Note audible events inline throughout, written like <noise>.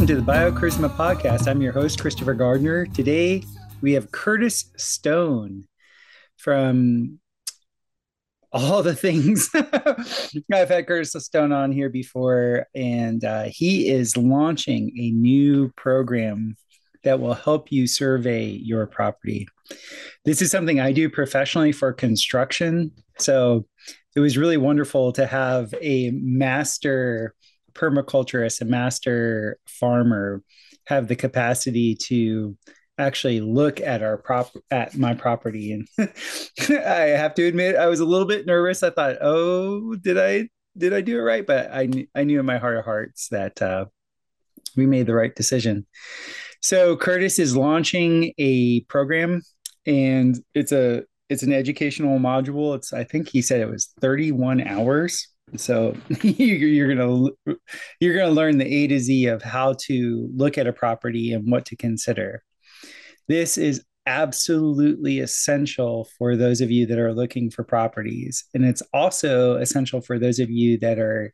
Welcome to the BioCharisma podcast. I'm your host, Christopher Gardner. Today we have Curtis Stone from all the things. <laughs> I've had Curtis Stone on here before, and uh, he is launching a new program that will help you survey your property. This is something I do professionally for construction. So it was really wonderful to have a master permaculturist, a master farmer, have the capacity to actually look at our prop at my property. And <laughs> i have to admit i was a little bit nervous. I thought oh did i did i do it right? But i knew i knew in my heart of hearts that uh, we made the right decision. So curtis is launching a program and it's a it's an educational module. It's i think he said it was 31 hours so <laughs> you're gonna you're gonna learn the A to Z of how to look at a property and what to consider. This is absolutely essential for those of you that are looking for properties, and it's also essential for those of you that are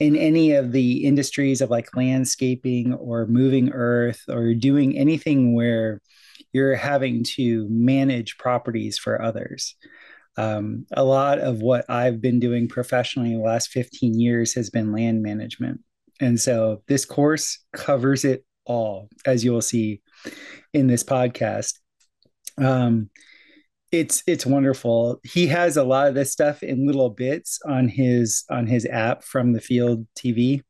in any of the industries of like landscaping or moving earth or doing anything where you're having to manage properties for others um, a lot of what I've been doing professionally the last 15 years has been land management. And so this course covers it all, as you'll see in this podcast. Um, it's it's wonderful. He has a lot of this stuff in little bits on his on his app from the field TV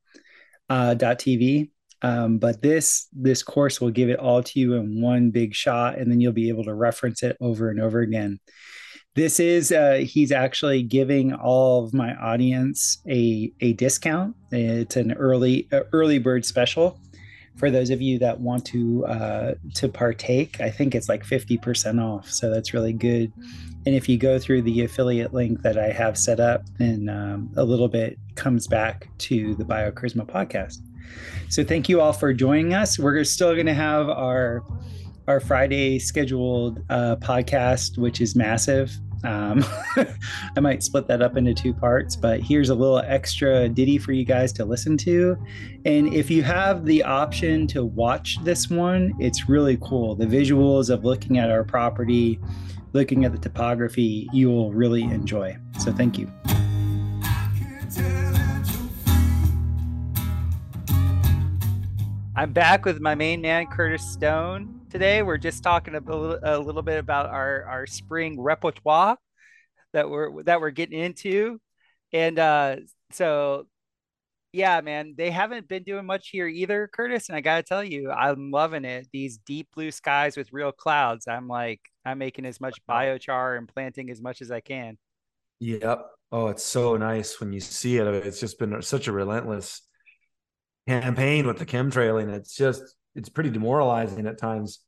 uh, dot TV. Um, but this this course will give it all to you in one big shot, and then you'll be able to reference it over and over again this is uh, he's actually giving all of my audience a a discount. It's an early uh, early bird special for those of you that want to uh, to partake. I think it's like fifty percent off, so that's really good. And if you go through the affiliate link that I have set up, then um, a little bit comes back to the BioCharisma podcast. So thank you all for joining us. We're still going to have our our Friday scheduled uh, podcast, which is massive. Um, <laughs> I might split that up into two parts, but here's a little extra ditty for you guys to listen to. And if you have the option to watch this one, it's really cool. The visuals of looking at our property, looking at the topography, you will really enjoy. So thank you. I'm back with my main man, Curtis Stone today. We're just talking a little, a little bit about our, our spring repertoire that we're that we're getting into, and uh, so yeah, man, they haven't been doing much here either, Curtis. And I gotta tell you, I'm loving it. These deep blue skies with real clouds. I'm like, I'm making as much biochar and planting as much as I can. Yep. Oh, it's so nice when you see it. It's just been such a relentless campaign with the chemtrailing. It's just it's pretty demoralizing at times.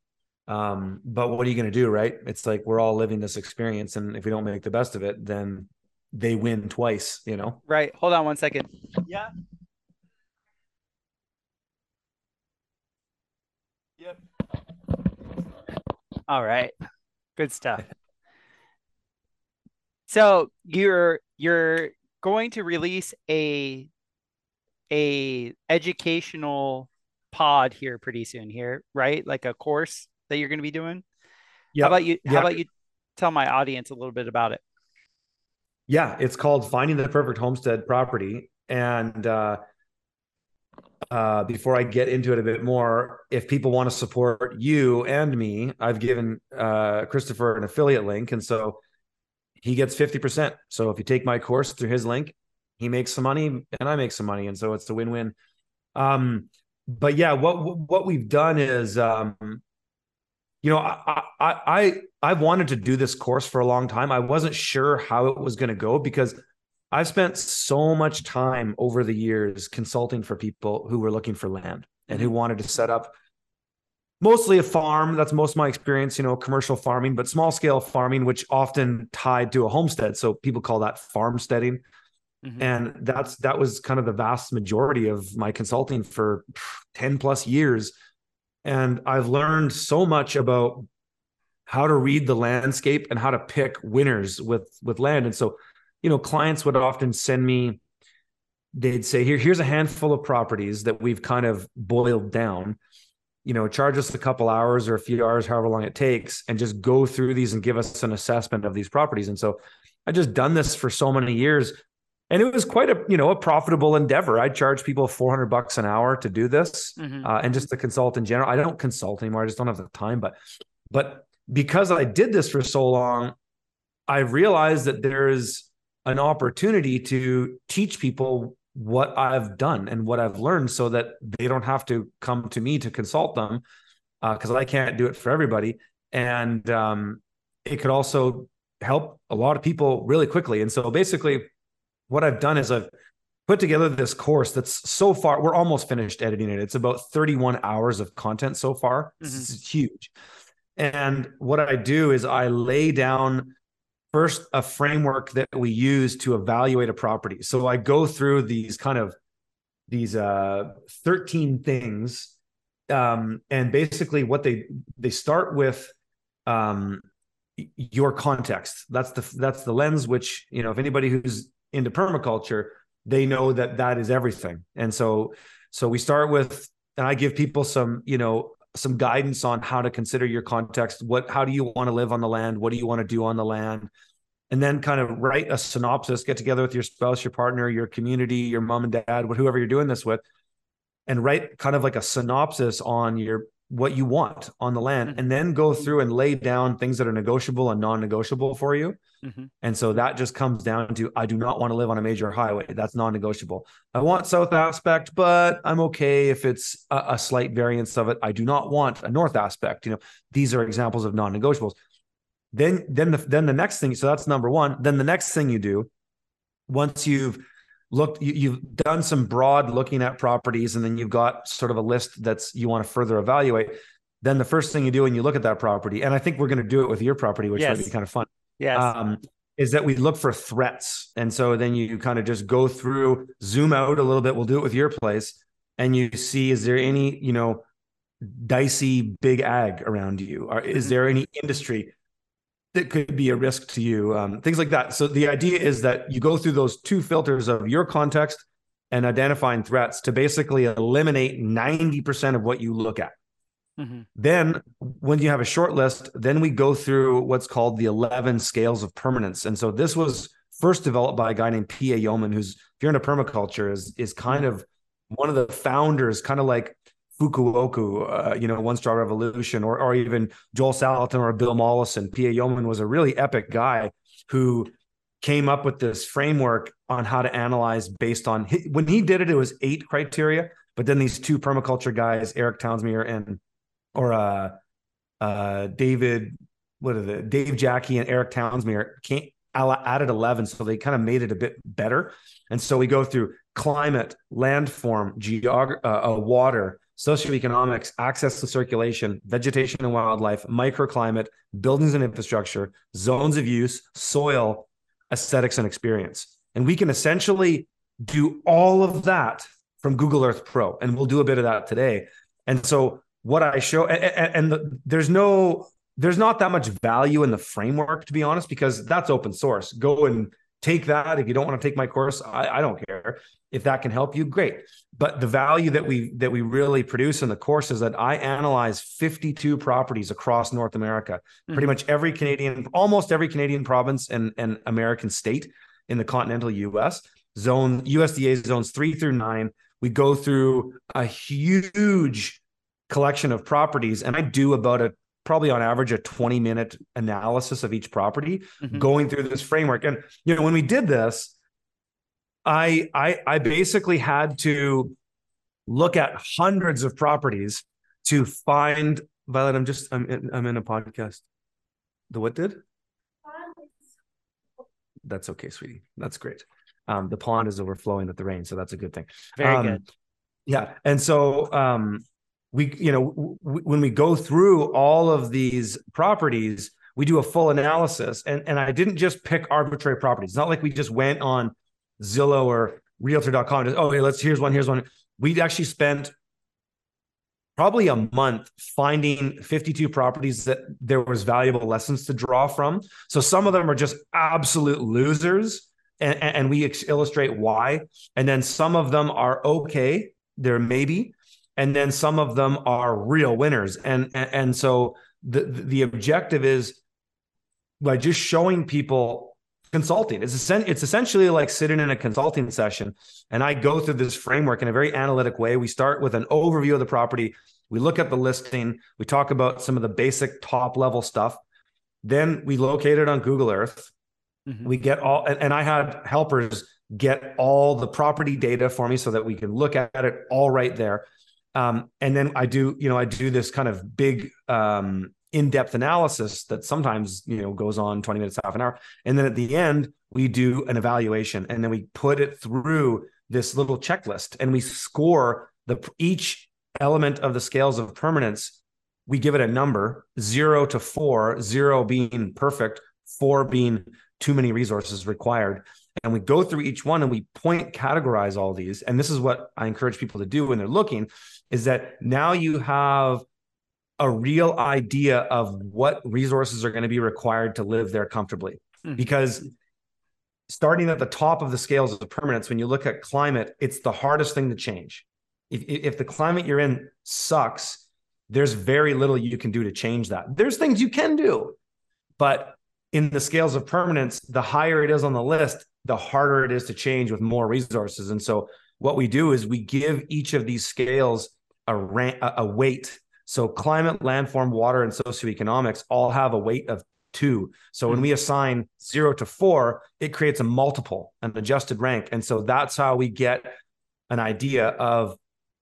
Um, but what are you going to do, right? It's like we're all living this experience, and if we don't make the best of it, then they win twice. You know? Right. Hold on one second. Yeah. Yep. All right. Good stuff. <laughs> So you're you're going to release a a educational pod here pretty soon here, right? Like a course that you're going to be doing. Yeah. How about you? How about you tell my audience a little bit about it? Yeah, it's called Finding the Perfect Homestead Property. And uh, uh, before I get into it a bit more, if people want to support you and me, I've given uh, Christopher an affiliate link. And so he gets 50%. So if you take my course through his link, he makes some money and I make some money. And so it's a win win. Um, but yeah, what what we've done is, um, you know, I, I I I've wanted to do this course for a long time. I wasn't sure how it was going to go because I've spent so much time over the years consulting for people who were looking for land and who mm-hmm. wanted to set up mostly a farm. That's most of my experience, you know, commercial farming, but small scale farming, which often tied to a homestead. So people call that farmsteading. Mm-hmm. And that's that was kind of the vast majority of my consulting for 10 plus years. And I've learned so much about how to read the landscape and how to pick winners with with land. And so, you know, clients would often send me they'd say, here, here's a handful of properties that we've kind of boiled down. You know, charge us a couple hours or a few hours, however long it takes, and just go through these and give us an assessment of these properties. And so I just done this for so many years. And it was quite a, you know, a profitable endeavor. I charge people 400 bucks an hour to do this mm-hmm. uh, and just to consult in general. I don't consult anymore. I just don't have the time, but, but because I did this for so long, I realized that there is an opportunity to teach people what I've done and what I've learned so that they don't have to come to me to consult them because uh, I can't do it for everybody. And um, it could also help a lot of people really quickly. And so basically, what I've done is I've put together this course that's so far, we're almost finished editing it. It's about 31 hours of content so far. Mm-hmm. This is huge. And what I do is I lay down first a framework that we use to evaluate a property. So I go through these kind of these uh 13 things um and basically what they they start with um your context. That's the that's the lens which, you know, if anybody who's into permaculture, they know that that is everything. And so so we start with and I give people some, you know, some guidance on how to consider your context. What, how do you want to live on the land? What do you want to do on the land? And then kind of write a synopsis, get together with your spouse, your partner, your community, your mom and dad, whoever you're doing this with, and write kind of like a synopsis on your what you want on the land, mm-hmm. and then go through and lay down things that are negotiable and non-negotiable for you. Mm-hmm. And so that just comes down to I do not want to live on a major highway. That's non-negotiable. I want south aspect, but I'm okay if it's a, a, slight variance of it. I do not want a north aspect. You know, these are examples of non-negotiables. Then then the then the next thing, so that's number one. Then the next thing you do, once you've looked you, you've done some broad looking at properties and then you've got sort of a list that's you want to further evaluate then the first thing you do when you look at that property and i think we're going to do it with your property which yes. might be kind of fun Yes. Um, is that we look for threats. And so then you kind of just go through, zoom out a little bit. We'll do it with your place. And you see, is there any, you know, dicey big ag around you? Or is mm-hmm. there any industry that could be a risk to you? Um, things like that. So the idea is that you go through those two filters of your context and identifying threats to basically eliminate 90% of what you look at. Mm-hmm. Then, when you have a short list, then we go through what's called the 11 scales of permanence. And so this was first developed by a guy named P.A. Yeoman, who's, if you're into permaculture, is, is kind of one of the founders, kind of like Fukuoka, uh, you know, One Straw Revolution, or, or even Joel Salatin or Bill Mollison. P.A. Yeoman was a really epic guy who came up with this framework on how to analyze based on when he did it, it was eight criteria. But then these two permaculture guys, Eric Toensmeier and or uh, uh, David, what are the Dave Jacke and Eric Toensmeier came added 11 so they kind of made it a bit better. And so we go through climate landform geography uh, uh, water socioeconomics access to circulation vegetation and wildlife microclimate buildings and infrastructure zones of use soil aesthetics and experience. And we can essentially do all of that from google earth pro and we'll do a bit of that today. And so what I show, and, and the, there's no, there's not that much value in the framework, to be honest, because that's open source. Go and take that. If you don't want to take my course, I, I don't care. If that can help you, great. But the value that we that we really produce in the course is that I analyze 52 properties across North America, mm-hmm. pretty much every Canadian, almost every Canadian province and, and American state in the continental US, zone USDA zones three through nine. We go through a huge collection of properties and I do about a probably on average a 20 minute analysis of each property mm-hmm. going through this framework. And you know when we did this I I I basically had to look at hundreds of properties to find Violet I'm just I'm in, I'm in a podcast. The what did? That's okay sweetie. That's great. Um the pond is overflowing with the rain so that's a good thing. Very um, good. yeah and so um we you know w- when we go through all of these properties we do a full analysis. And and i didn't just pick arbitrary properties. It's not like we just went on zillow or realtor.com just, oh hey let's here's one here's one. We actually spent probably a month finding 52 properties that there was valuable lessons to draw from. So some of them are just absolute losers and, and we illustrate why. And then some of them are okay, they're maybe, and then some of them are real winners. And and, and so the the objective is by just showing people consulting. It's it's essentially like sitting in a consulting session, and I go through this framework in a very analytic way. We start with an overview of the property. We look at the listing. We talk about some of the basic top level stuff. Then we locate it on Google Earth. Mm-hmm. We get all, and, and I had helpers get all the property data for me so that we can look at it all right there. Um, and then I do, you know, I do this kind of big um, in-depth analysis that sometimes, you know, goes on 20 minutes, half an hour. And then at the end, we do an evaluation and then we put it through this little checklist and we score the each element of the scales of permanence. We give it a number zero to four, zero being perfect, four being too many resources required and we go through each one and we point categorize all these and this is what i encourage people to do when they're looking is that now you have a real idea of what resources are going to be required to live there comfortably mm-hmm. because starting at the top of the scales of permanence when you look at climate it's the hardest thing to change if, if the climate you're in sucks there's very little you can do to change that there's things you can do but in the scales of permanence the higher it is on the list the harder it is to change with more resources. And so what we do is we give each of these scales a rank, a weight. So climate, landform, water, and socioeconomics all have a weight of two. So when hmm. we assign zero to four, it creates a multiple, an adjusted rank. And so that's how we get an idea of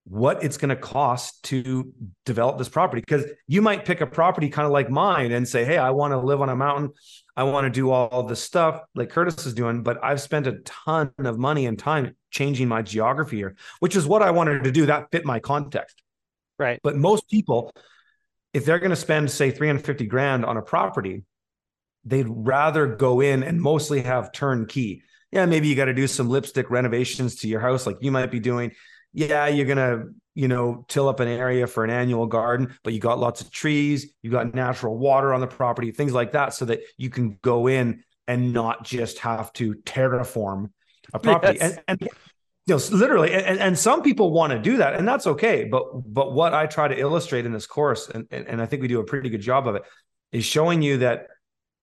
what it's going to cost to develop this property. Because you might pick a property kind of like mine and say, Hey, I want to live on a mountain. I want to do all the stuff like Curtis is doing, but I've spent a ton of money and time changing my geography here, which is what I wanted to do. That fit my context. Right. But most people, if they're going to spend, say, 350 grand on a property, they'd rather go in and mostly have turnkey. Yeah, maybe you got to do some lipstick renovations to your house, like you might be doing yeah, you're gonna, you know, till up an area for an annual garden, but you got lots of trees, you got natural water on the property, things like that, so that you can go in and not just have to terraform a property. Yes. And, and you know, literally, and, and some people want to do that, and that's okay. But but what I try to illustrate in this course, and, and I think we do a pretty good job of it, is showing you that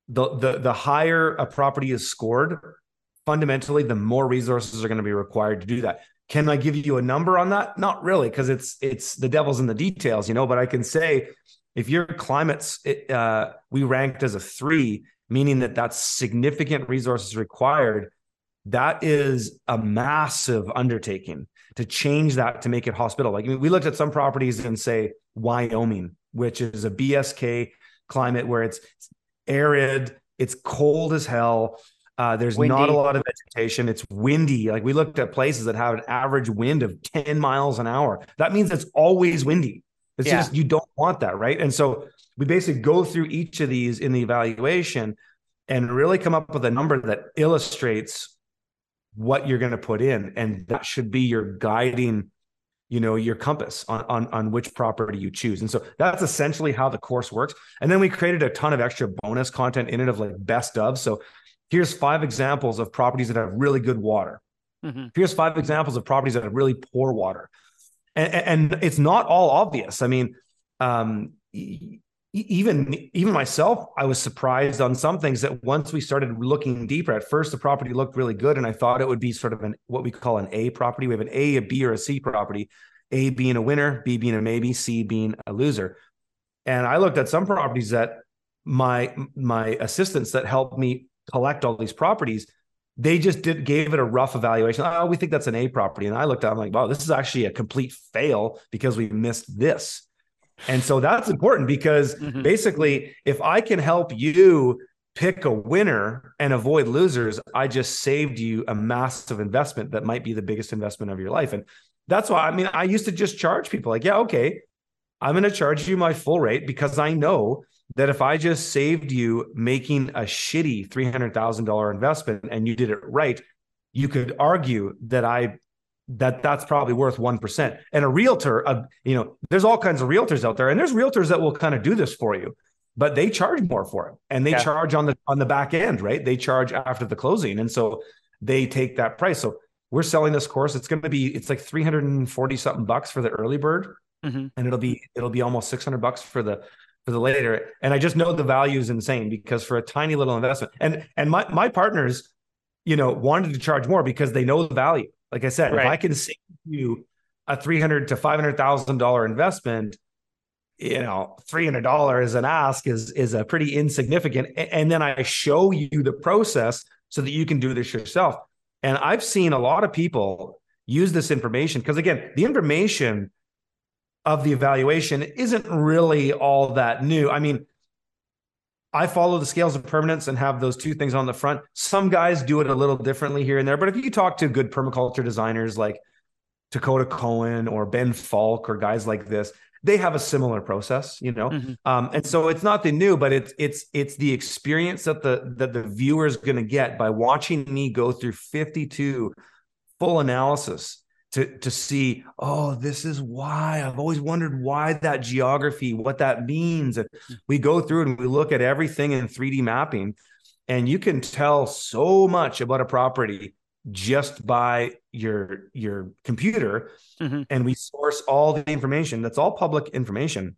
the the the higher a property is scored, fundamentally, the more resources are going to be required to do that. Can I give you a number on that? Not really, because it's it's the devil's in the details, you know. But I can say if your climate's uh, we ranked as a three, meaning that that's significant resources required. That is a massive undertaking to change that to make it hospital. Like I mean, we looked at some properties in say Wyoming, which is a BSK climate where it's, it's arid, it's cold as hell. Uh, there's windy. not a lot of vegetation. It's windy. Like we looked at places that have an average wind of 10 miles an hour. That means it's always windy. It's yeah. just you don't want that, right? And so we basically go through each of these in the evaluation and really come up with a number that illustrates what you're going to put in and that should be your guiding you know your compass on, on on which property you choose and so that's essentially how the course works and then we created a ton of extra bonus content in it of like best of so here's five examples of properties that have really good water. Mm-hmm. Here's five examples of properties that have really poor water. And, and it's not all obvious. I mean, um, even even myself, I was surprised on some things that once we started looking deeper. At first, the property looked really good, and I thought it would be sort of an what we call an A property. We have an A, a B, or a C property. A being a winner, B being a maybe, C being a loser. And I looked at some properties that my my assistants that helped me collect all these properties, they just did gave it a rough evaluation. Oh, we think that's an A property. And I looked at it, I'm like, wow, this is actually a complete fail because we missed this. And so that's important because mm-hmm. basically, if I can help you pick a winner and avoid losers, I just saved you a massive investment that might be the biggest investment of your life. And that's why I mean, I used to just charge people like, yeah, okay, I'm going to charge you my full rate because I know that if I just saved you making a shitty $300,000 investment and you did it right, you could argue that I that that's probably worth 1%. And a realtor, uh, you know, there's all kinds of realtors out there and there's realtors that will kind of do this for you, but they charge more for it and they yeah. charge on the on the back end, right? They charge after the closing. And so they take that price. So we're selling this course. It's going to be it's like 340 something bucks for the early bird, mm-hmm. and it'll be it'll be almost 600 bucks for the for the later. And I just know the value is insane because for a tiny little investment, and and my my partners, you know, wanted to charge more because they know the value. Like I said, right. if I can save you a three hundred to five hundred thousand dollar investment, you know, three hundred dollars an ask is is a pretty insignificant. And then I show you the process so that you can do this yourself. And I've seen a lot of people use this information because again, the information of the evaluation isn't really all that new. I mean, I follow the scales of permanence and have those two things on the front. Some guys do it a little differently here and there, but if you talk to good permaculture designers like Dakota Cohen or Ben Falk or guys like this, they have a similar process, you know. Mm-hmm. Um, and so it's not the new, but it's it's it's the experience that the that the viewer is going to get by watching me go through 52 full analysis to to see oh this is why i've always wondered why that geography what that means. And we go through and we look at everything in 3d mapping and you can tell so much about a property just by your your computer mm-hmm. and we source all the information. That's all public information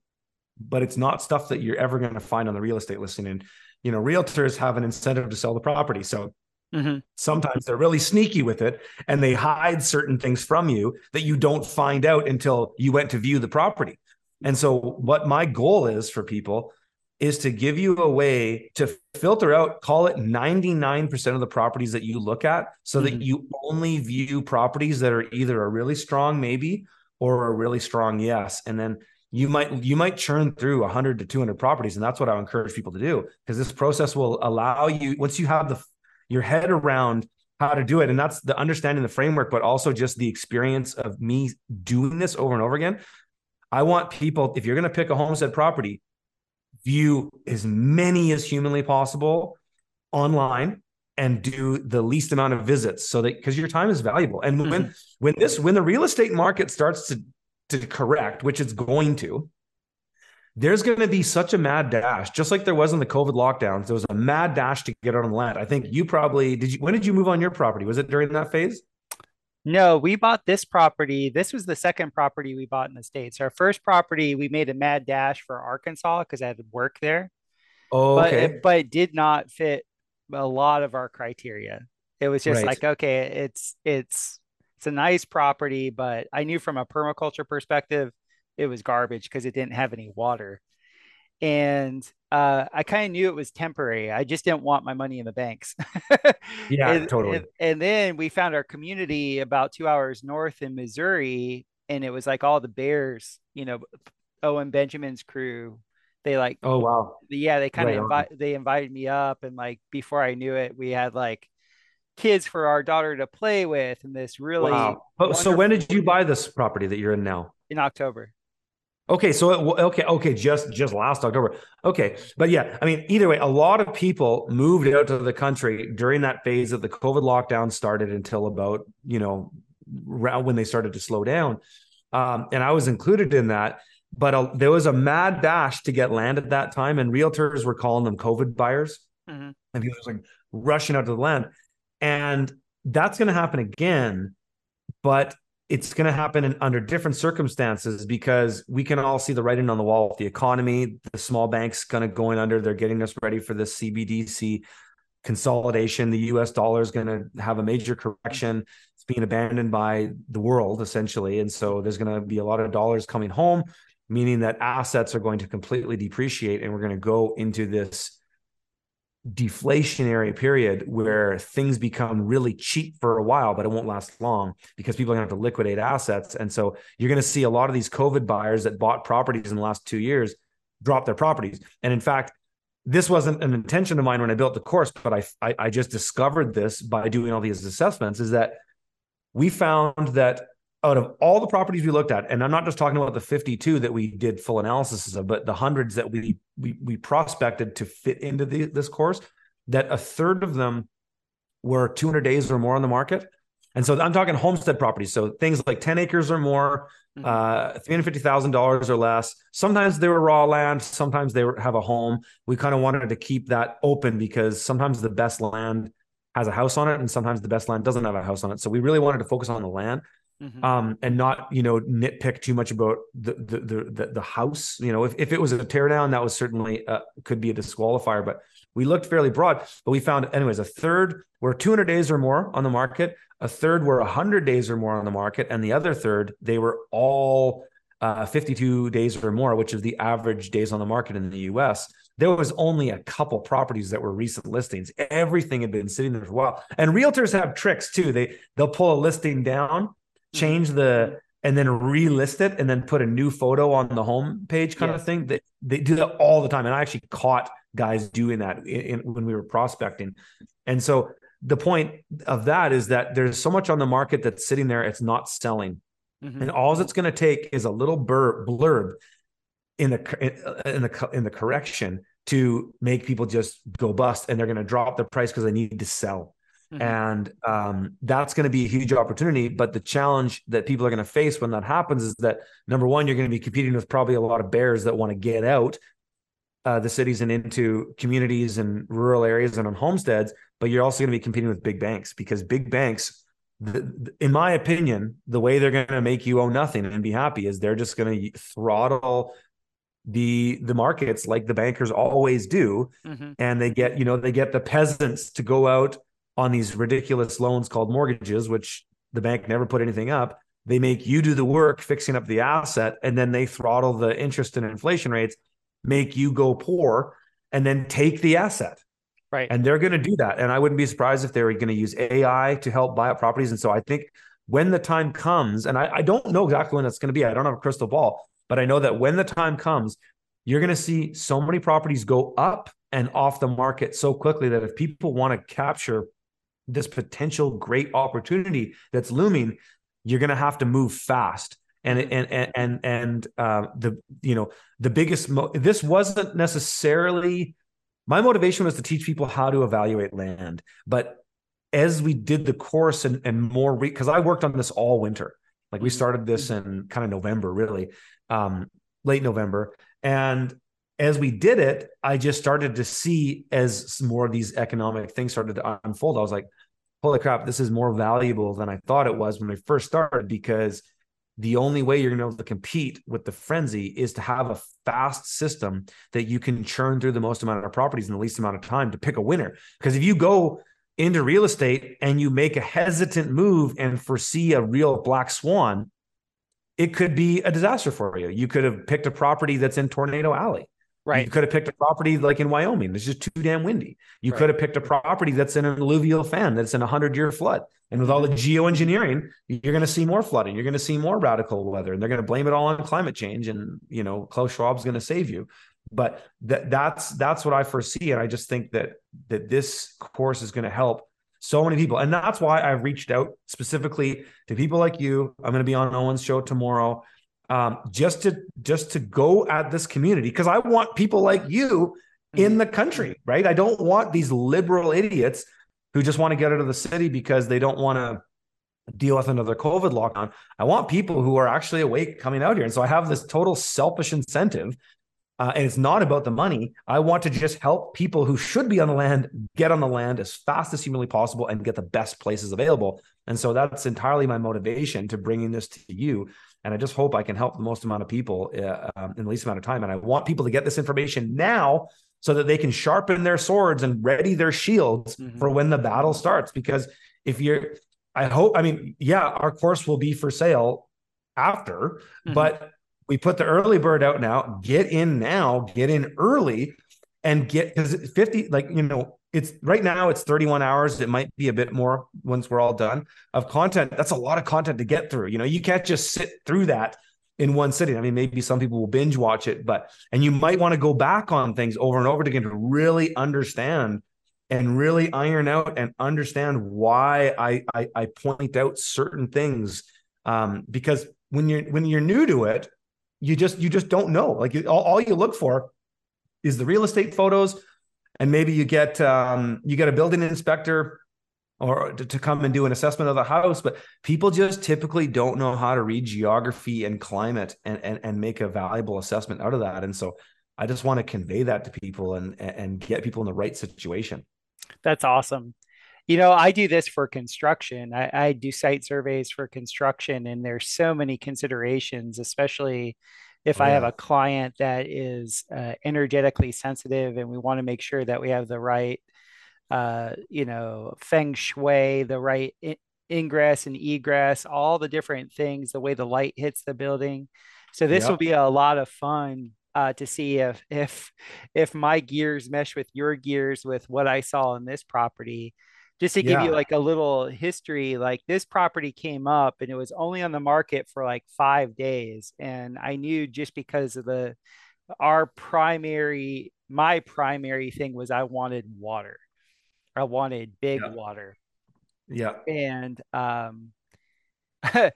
but it's not stuff that you're ever going to find on the real estate listing. And you know realtors have an incentive to sell the property. So mm-hmm. sometimes they're really sneaky with it and they hide certain things from you that you don't find out until you went to view the property and so what my goal is for people is to give you a way to filter out, call it 99% of the properties that you look at so mm-hmm. that you only view properties that are either a really strong maybe or a really strong yes. And then you might you might churn through 100 to 200 properties and that's what I encourage people to do because this process will allow you once you have the your head around how to do it and that's the understanding the framework but also just the experience of me doing this over and over again. I want people if you're going to pick a homestead property view as many as humanly possible online and do the least amount of visits so that because your time is valuable and when mm-hmm. when this when the real estate market starts to to correct which it's going to there's going to be such a mad dash just like there was in the covid lockdowns there was a mad dash to get on the land i think you probably did you when did you move on your property was it during that phase no, we bought this property. This was the second property we bought in the States. Our first property, we made a mad dash for Arkansas because I had work there. Oh, okay. But it, but it did not fit a lot of our criteria. It was just right. like, okay, it's it's it's a nice property, but I knew from a permaculture perspective, it was garbage because it didn't have any water and uh, I kind of knew it was temporary. I just didn't want my money in the banks. <laughs> yeah, and, totally. And, and, then we found our community about two hours north in Missouri, and it was like all the bears, you know, Owen Benjamin's crew. They like, oh wow, yeah, they kind of right invite they invited me up, and like before I knew it, we had like kids for our daughter to play with, and this really. Wow. So when did you buy this property that you're in now? In October. Okay, so it, okay, okay, just just last October. Okay, but yeah, I mean, either way, a lot of people moved out to the country during that phase of the COVID lockdown started until about you know when they started to slow down, um, and I was included in that. But a, there was a mad dash to get land at that time, and realtors were calling them COVID buyers, mm-hmm. and people were like rushing out to the land, and that's going to happen again. But it's going to happen in, under different circumstances because we can all see the writing on the wall. Of the economy the small banks kind of going under they're getting us ready for this cbdc consolidation. The us dollar is going to have a major correction. It's being abandoned by the world essentially. And so there's going to be a lot of dollars coming home meaning that assets are going to completely depreciate and we're going to go into this deflationary period where things become really cheap for a while, but it won't last long because people are going to have to liquidate assets. And so you're going to see a lot of these COVID buyers that bought properties in the last two years drop their properties. And in fact, this wasn't an intention of mine when I built the course, but I, I, I just discovered this by doing all these assessments is that we found that out of all the properties we looked at, and I'm not just talking about the 52 that we did full analysis of, but the hundreds that we we, we prospected to fit into the, this course, that a third of them were 200 days or more on the market. And so I'm talking homestead properties. So things like 10 acres or more, mm-hmm. uh, $350,000 or less. Sometimes they were raw land. Sometimes they were, have a home. We kind of wanted to keep that open because sometimes the best land has a house on it, and sometimes the best land doesn't have a house on it. So we really wanted to focus on the land. Mm-hmm. Um, and not you know nitpick too much about the the the, the house. You know, if, if it was a teardown, that was certainly uh, could be a disqualifier. But we looked fairly broad, but we found anyways a third were 200 days or more on the market, a third were 100 days or more on the market, and the other third they were all uh, 52 days or more, which is the average days on the market in the U.S there was only a couple properties that were recent listings. Everything had been sitting there for a while. And realtors have tricks too. They they'll pull a listing down, change the and then relist it and then put a new photo on the home page kind yes. of thing. They, they do that all the time. And I actually caught guys doing that in, in, when we were prospecting. And so the point of that is that there's so much on the market that's sitting there, it's not selling. Mm-hmm. And all it's going to take is a little blurb, blurb in the in the in the correction to make people just go bust and they're going to drop the price because they need to sell mm-hmm. and um, that's going to be a huge opportunity but the challenge that people are going to face when that happens is that number one you're going to be competing with probably a lot of bears that want to get out uh, the cities and into communities and rural areas and on homesteads but you're also going to be competing with big banks because big banks the, in my opinion, the way they're going to make you own nothing and be happy is they're just going to throttle the the markets like the bankers always do mm-hmm. and they get you know they get the peasants to go out on these ridiculous loans called mortgages which the bank never put anything up they make you do the work fixing up the asset and then they throttle the interest and inflation rates make you go poor and then take the asset. Right. And they're going to do that. And i wouldn't be surprised if they were going to use ai to help buy up properties. And so i think when the time comes and i, I don't know exactly when that's going to be. I don't have a crystal ball but I know that when the time comes, you're going to see so many properties go up and off the market so quickly that if people want to capture this potential great opportunity that's looming, you're going to have to move fast. And and and and and uh, the you know the biggest mo- this wasn't necessarily my motivation was to teach people how to evaluate land, but as we did the course and and more because re- I worked on this all winter, like we mm-hmm. started this in kind of November really, um, late November. And as we did it, I just started to see as more of these economic things started to unfold. I was like, holy crap, this is more valuable than I thought it was when we first started because the only way you're going to be able to compete with the frenzy is to have a fast system that you can churn through the most amount of properties in the least amount of time to pick a winner. Because if you go into real estate and you make a hesitant move and foresee a real black swan, it could be a disaster for you. You could have picked a property that's in Tornado Alley. Right. You could have picked a property like in Wyoming. It's just too damn windy. You right. could have picked a property that's in an alluvial fan that's in a hundred year flood. And with all the geoengineering, you're going to see more flooding. You're going to see more radical weather, and they're going to blame it all on climate change. And you know, Klaus Schwab's going to save you. But that that's that's what I foresee, and I just think that that this course is going to help so many people. And that's why I've reached out specifically to people like you. I'm going to be on Owen's show tomorrow. Um, just to just to go at this community because I want people like you in mm-hmm. the country, right? I don't want these liberal idiots who just want to get out of the city because they don't want to deal with another COVID lockdown. I want people who are actually awake coming out here. And so I have this total selfish incentive uh, and it's not about the money. I want to just help people who should be on the land get on the land as fast as humanly possible and get the best places available. And so that's entirely my motivation to bringing this to you. And I just hope I can help the most amount of people uh, um, in the least amount of time. And I want people to get this information now so that they can sharpen their swords and ready their shields mm-hmm. for when the battle starts. Because if you're, I hope, I mean, yeah, our course will be for sale after, mm-hmm. but we put the early bird out now. Get in now, get in early and get because 50, like, you know, it's right now it's 31 hours. It might be a bit more once we're all done of content. That's a lot of content to get through. You know, you can't just sit through that in one sitting. I mean, maybe some people will binge watch it, but and you might want to go back on things over and over again to really understand and really iron out and understand why I I, I point out certain things. Um, because when you're when you're new to it, you just you just don't know. Like all, all you look for is the real estate photos, and maybe you get um, you get a building inspector or to, to, come and do an assessment of the house. But people just typically don't know how to read geography and climate and and, and make a valuable assessment out of that. And so I just want to convey that to people and and get people in the right situation. That's awesome. You know, I do this for construction. I, I do site surveys for construction, and there's so many considerations, especially if Oh, I have a client that is uh, energetically sensitive and we want to make sure that we have the right, uh, you know, feng shui, the right i- ingress and egress, all the different things, the way the light hits the building. So this will be a lot of fun uh, to see if if if my gears mesh with your gears with what I saw in this property. Just to give you like a little history, like this property came up and it was only on the market for like five days. And I knew just because of the our primary, my primary thing was I wanted water. I wanted big Yeah. water. Yeah. And um <laughs>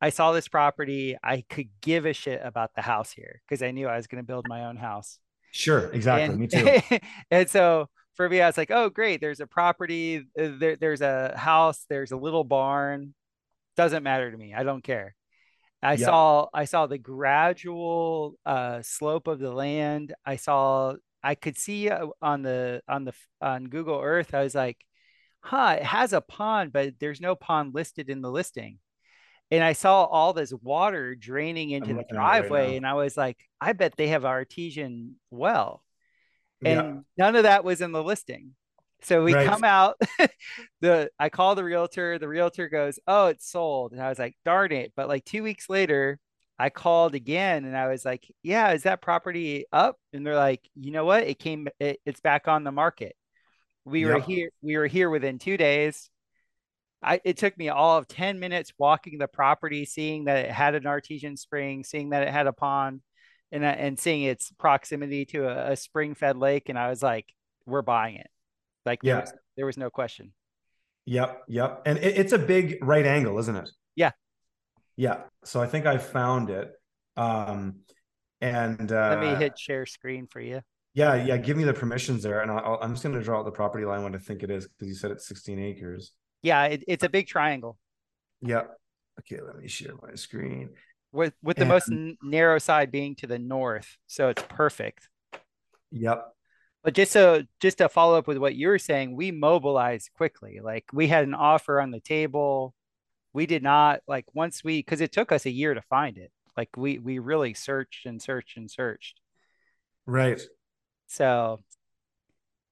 I saw this property. I could give a shit about the house here because I knew I was going to build my own house. Sure. Exactly. And Me <laughs> too. and so for me, I was like, oh, great. There's a property. uh, There, there's a house. There's a little barn. Doesn't matter to me. I don't care. I Yeah. saw I saw the gradual uh, slope of the land. I saw I could see uh, on the on the on Google Earth. I was like, huh, it has a pond, but there's no pond listed in the listing. And I saw all this water draining into I'm the it right driveway, and I was like, I bet they have artesian well Yeah. and none of that was in the listing. So we Right. come out, <laughs> the I call the realtor, the realtor goes, "Oh, it's sold." And I was like, "Darn it." But like 2 weeks later, I called again and I was like, "Yeah, is that property up?" And they're like, "You know what? It came it, it's back on the market." We were here we were here within 2 days. I it took me all of 10 minutes walking the property, seeing that it had an artesian spring, seeing that it had a pond and uh, and seeing its proximity to a, a spring-fed lake and I was like, "We're buying it." Like there was there was no question. Yep. Yep. And it, it's a big right angle, isn't it? Yeah. Yeah. So I think I found it. Um, and Let me uh, hit share screen for you. yeah, yeah. Give me the permissions there, and I'll, I'm just going to draw out the property line what I think it is because you said it's 16 acres. Yeah, it, it's a big triangle Yeah. Okay. Let me share my screen. With with the And- most n- narrow side being to the north, so it's perfect. Yep. But just so just to follow up with what you were saying, we mobilized quickly. Like we had an offer on the table. We did not like once we because it took us a year to find it. Like we we really searched and searched and searched. Right. So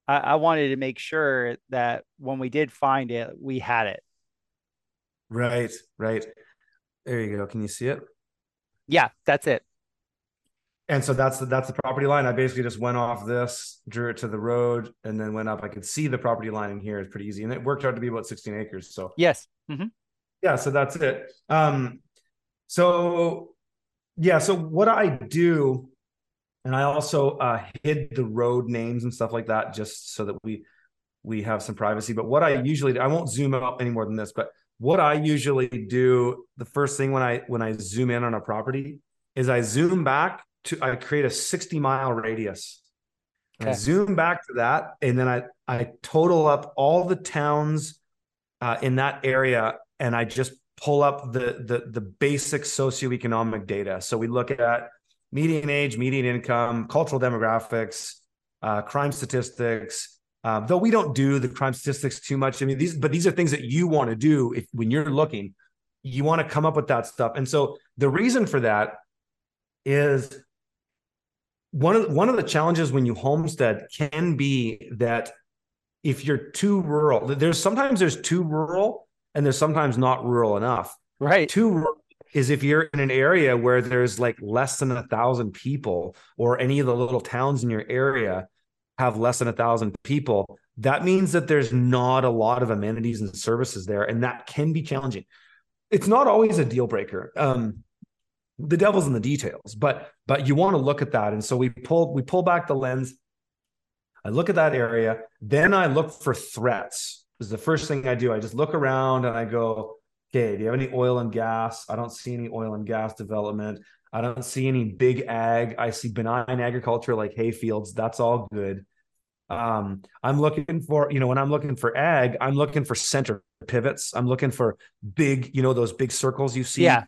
I, I wanted to make sure that when we did find it, we had it. Right. Right. There you go. Can you see it? Yeah, that's it. And so that's the, that's the property line. I basically just went off this, drew it to the road, and then went up. I could see the property line in here. It's pretty easy, and it worked out to be about 16 acres. So Yes. hmm yeah, so that's it. Um, so yeah, so what I do, and I also uh, hid the road names and stuff like that, just so that we we have some privacy. But what I usually I won't zoom out any more than this, but what I usually do, the first thing when I when I zoom in on a property is I zoom back to I create a 60 mile radius. And I zoom back to that, and then I I total up all the towns uh, in that area, and I just pull up the the the basic socioeconomic data. So we look at median age, median income, cultural demographics, uh, crime statistics. Uh, though we don't do the crime statistics too much. I mean, these but these are things that you want to do if when you're looking, you want to come up with that stuff. And so the reason for that is one of one of the challenges when you homestead can be that if you're too rural, there's sometimes there's too rural and there's sometimes not rural enough. Right. Too rural is if you're in an area where there's like less than a thousand people, or any of the little towns in your area have less than a thousand people. That means that there's not a lot of amenities and services there, and that can be challenging. It's not always a deal breaker. Um, the devil's in the details, but but you want to look at that, and so we pull we pull back the lens. I look at that area, then I look for threats. This is the first thing I do. I just look around and I go, okay, do you have any oil and gas? I don't see any oil and gas development. I don't see any big ag. I see benign agriculture like hay fields. That's all good. Um, I'm looking for, you know, when I'm looking for ag, I'm looking for center pivots. I'm looking for big, you know, those big circles you see. Yeah.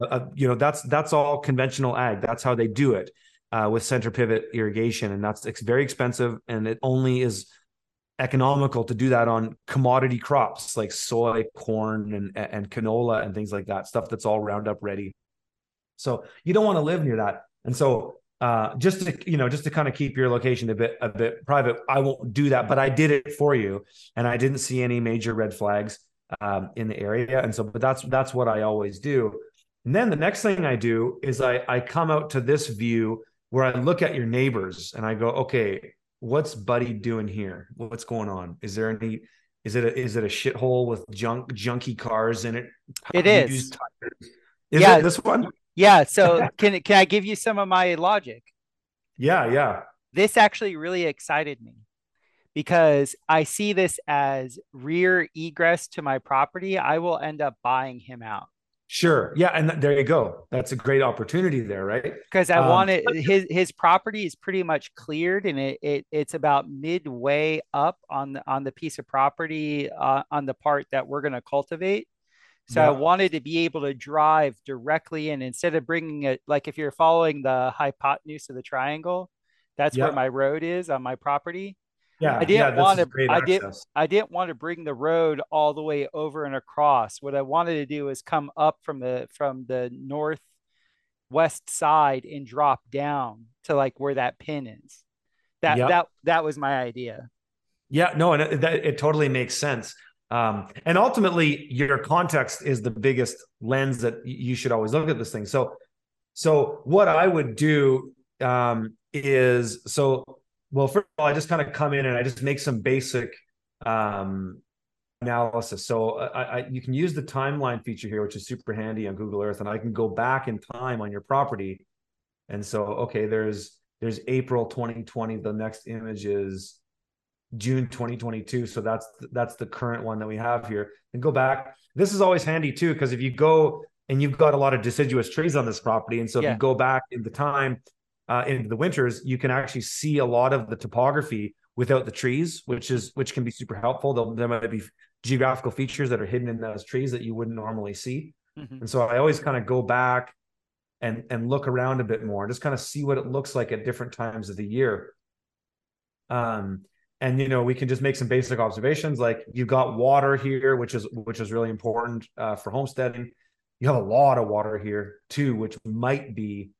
Uh, you know, that's that's all conventional ag. That's how they do it uh, with center pivot irrigation, and that's it's very expensive, and it only is economical to do that on commodity crops like soy, corn, and and canola and things like that. Stuff that's all Roundup ready. So you don't want to live near that. And so uh, just to you know, just to kind of keep your location a bit a bit private, I won't do that. But I did it for you, and I didn't see any major red flags um, in the area. And so, but that's that's what I always do. And then the next thing I do is I I come out to this view where I look at your neighbors and I go, okay, what's Buddy doing here? What's going on? Is there any? Is it a, is it a shithole with junk junky cars in it? It is. Is yeah. it this one? Yeah. So <laughs> can can I give you some of my logic? Yeah, yeah. This actually really excited me because I see this as rear egress to my property. I will end up buying him out. Sure. Yeah, and th- there you go. That's a great opportunity there, right? Because I um, wanted his his property is pretty much cleared, and it, it it's about midway up on the on the piece of property uh, on the part that we're going to cultivate. So yeah. I wanted to be able to drive directly in instead of bringing it like if you're following the hypotenuse of the triangle, that's yeah. where my road is on my property. Yeah, I didn't yeah, want to. I did. I didn't want to bring the road all the way over and across. What I wanted to do is come up from the from the northwest side and drop down to like where that pin is. That yep. that that was my idea. Yeah, no, and it, that, it totally makes sense. Um, and ultimately, your context is the biggest lens that you should always look at this thing. So, so what I would do um, is so well. First of all, I just kind of come in and I just make some basic um, analysis. So I, I, you can use the timeline feature here, which is super handy on Google Earth, and I can go back in time on your property. And so, okay, there's there's April 2020. The next image is June 2022. So that's that's the current one that we have here. And go back. This is always handy too, because if you go and you've got a lot of deciduous trees on this property, and so if yeah. you go back in the time uh, into the winters, you can actually see a lot of the topography without the trees, which is which can be super helpful. There, there might be geographical features that are hidden in those trees that you wouldn't normally see. Mm-hmm. And so I always kind of go back and and look around a bit more, just kind of see what it looks like at different times of the year. Um, and you know we can just make some basic observations like you've got water here which is which is really important uh, for homesteading. You have a lot of water here too which might be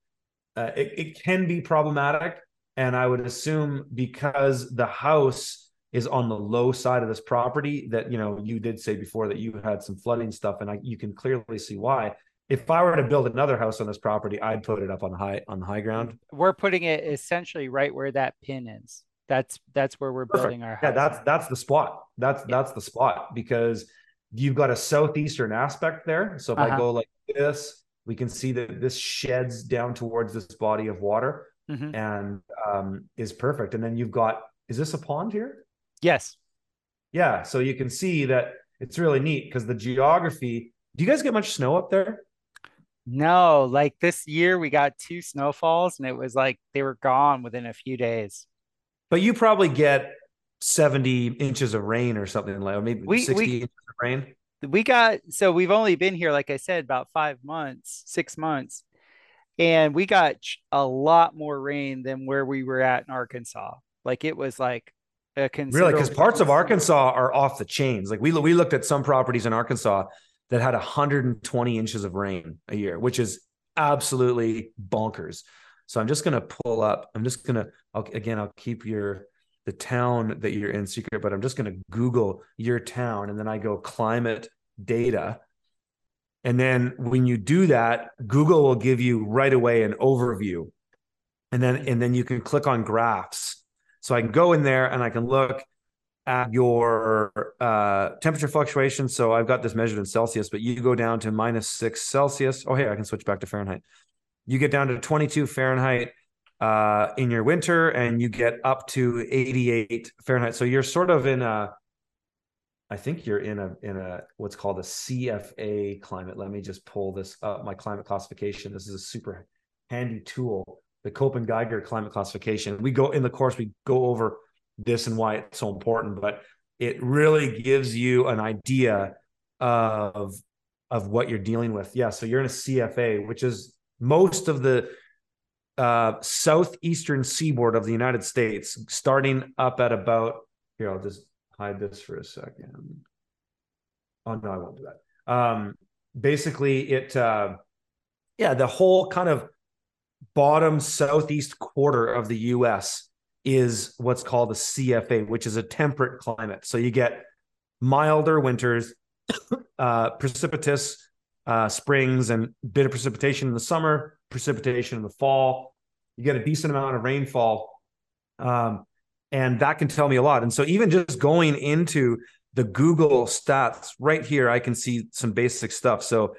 uh, it, it can be problematic. And i would assume because the house is on the low side of this property that you know you did say before that you had some flooding stuff and I, you can clearly see why. If I were to build another house on this property, I'd put it up on the high on the high ground. We're putting it essentially right where that pin is that's that's where we're Perfect. building our. Yeah, that's that's the spot. That's yeah. that's the spot because you've got a southeastern aspect there. So if uh-huh. I go like this, we can see that this sheds down towards this body of water mm-hmm. and um, is perfect. And then you've got is this a pond here? Yes. Yeah. So you can see that it's really neat because the geography. Do you guys get much snow up there? No, like this year we got two snowfalls and it was like they were gone within a few days but you probably get 70 inches of rain or something like maybe we, 60 we, inches of rain. We got so we've only been here, like I said, about five months, six months, and we got a lot more rain than where we were at in Arkansas. Like it was like a really because parts of Arkansas are off the chains. Like we we looked at some properties in Arkansas that had 120 inches of rain a year, which is absolutely bonkers. So I'm just going to pull up. I'm just going to again. I'll keep your the town that you're in secret, but I'm just going to Google your town, and then I go climate data. And then when you do that, Google will give you right away an overview, and then and then you can click on graphs. So I can go in there and I can look at your uh, temperature fluctuation. So I've got this measured in Celsius, but you go down to minus six Celsius. Oh, hey, I can switch back to Fahrenheit you get down to 22 Fahrenheit uh, in your winter and you get up to 88 Fahrenheit. So you're sort of in a, I think you're in a in a what's called a CFA climate. Let me just pull this up. My climate classification. This is a super handy tool. The Köppen Geiger climate classification. We go in the course. We go over this and why it's so important, but it really gives you an idea of of what you're dealing with. Yeah. So you're in a CFA, which is most of the uh, southeastern seaboard of the United States, starting up at about here. I'll just hide this for a second. Oh no, I won't do that. Um, basically, it uh, yeah, the whole kind of bottom southeast quarter of the U.S. is what's called a CFA, which is a temperate climate. So you get milder winters, <coughs> uh, precipitous uh, springs, and bit of precipitation in the summer, precipitation in the fall. You get a decent amount of rainfall. Um, and that can tell me a lot. And so even just going into the Google stats right here, I can see some basic stuff. So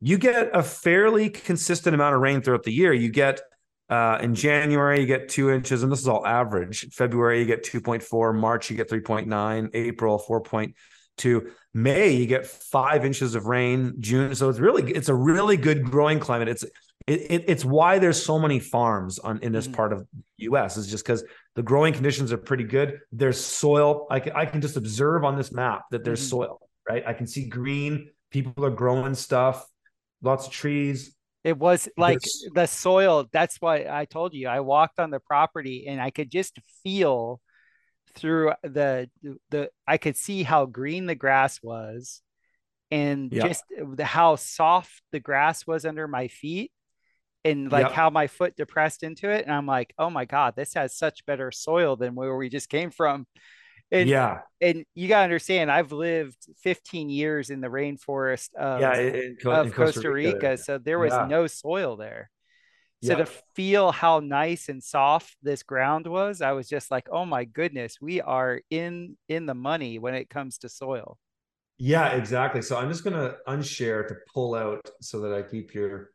you get a fairly consistent amount of rain throughout the year. You get uh, in January, you get two inches, and this is all average. February, you get 2.4. March, you get 3.9. April, 4.2. May, you get five inches of rain. June, so it's really it's a really good growing climate. It's it, it, it's why there's so many farms on in this mm-hmm. part of the U.S. is just because the growing conditions are pretty good. There's soil. I can, I can just observe on this map that there's mm-hmm. soil. Right, I can see green. People are growing stuff. Lots of trees. It was like there's... the soil. That's why I told you. I walked on the property and I could just feel through the the. I could see how green the grass was, and yeah. just the, how soft the grass was under my feet and like yep. how my foot depressed into it. And I'm like, oh my God, this has such better soil than where we just came from. And, yeah. And you got to understand, I've lived 15 years in the rainforest of, yeah, in, of Costa, Costa Rica. Rica so there was yeah. no soil there. So to feel how nice and soft this ground was, I was just like, oh my goodness, we are in in the money when it comes to soil. Yeah, exactly. So I'm just gonna unshare to pull out so that I keep your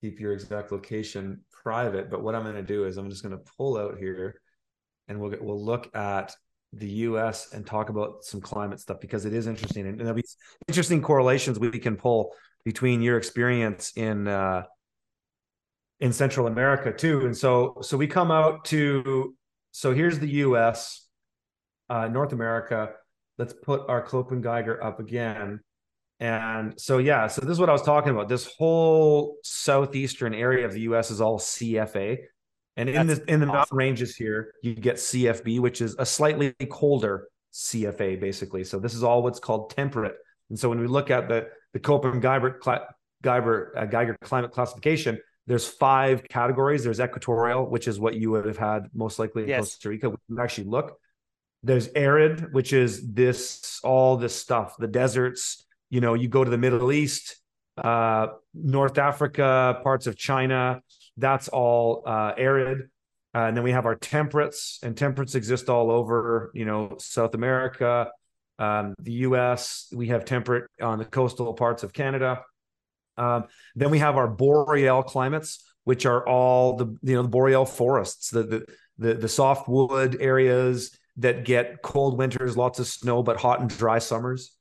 keep your exact location private. But what I'm going to do is I'm just going to pull out here, and we'll get, we'll look at the U.S. and talk about some climate stuff because it is interesting, and there'll be interesting correlations we can pull between your experience in uh, in Central America too. And so so we come out to so here's the U.S. Uh, North America. Let's put our Köppen Geiger up again. And so, yeah, so this is what I was talking about. This whole southeastern area of the US is all CFA. And in the in the awesome. mountain ranges here, you get CFB, which is a slightly colder CFA, basically. So this is all what's called temperate. And so when we look at the the Köppen Geiger Geiger, uh, Geiger climate classification, there's five categories. There's equatorial, which is what you would have had most likely in yes. Costa Rica. We can actually look. There's arid, which is this all this stuff, the deserts, you know, you go to the Middle East, uh, North Africa, parts of China, that's all uh, arid. Uh, and then we have our temperates, and temperates exist all over, you know, South America, um, the U.S. We have temperate on the coastal parts of Canada. Um, then we have our boreal climates, which are all the you know the boreal forests, the the the, the soft wood areas that get cold winters, lots of snow, but hot and dry summers.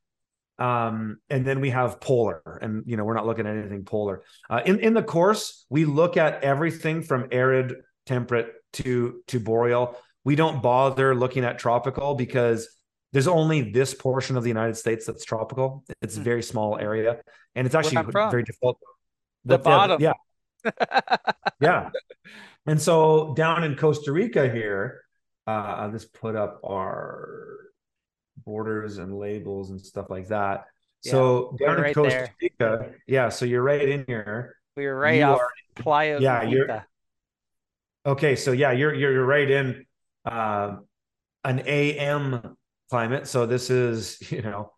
Um, and then we have polar, and you know we're not looking at anything polar. Uh, in in the course, we look at everything from arid, temperate to to boreal. We don't bother looking at tropical because there's only this portion of the United States that's tropical. It's a hmm. very small area, and it's actually very difficult. The, the bottom, yeah, <laughs> yeah. And so down in Costa Rica here, uh, I'll just put up our borders and labels and stuff like that. Yeah, so down in Costa there. Rica, yeah. So you're right in here. We were right you off are, Playa. Yeah, you're. Okay, so yeah, you're you're, you're right in uh, an AM climate. So this is <laughs> you know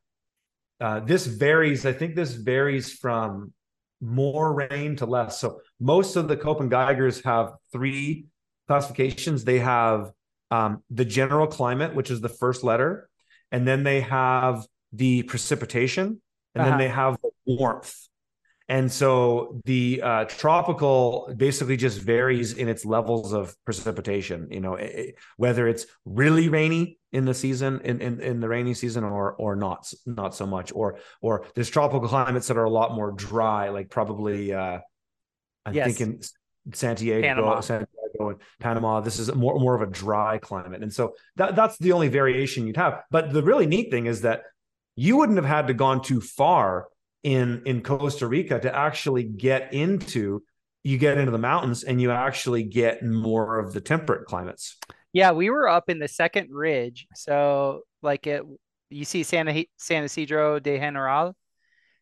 uh, this varies. I think this varies from more rain to less. So most of the Köppen Geigers have three classifications. They have um, the general climate, which is the first letter and then they have the precipitation, and uh-huh. then they have the warmth. And so the uh, tropical basically just varies in its levels of precipitation. You know, it, whether it's really rainy in the season, in, in in the rainy season, or or not not so much. Or or there's tropical climates that are a lot more dry, like probably uh, I'm yes. thinking Santiago, Panama. Santiago in Panama. This is more more of a dry climate, and so that that's the only variation you'd have. But the really neat thing is that you wouldn't have had to gone too far in in Costa Rica to actually get into you get into the mountains and you actually get more of the temperate climates. Yeah, we were up in the second ridge. So like it you see Santa San Isidro de General.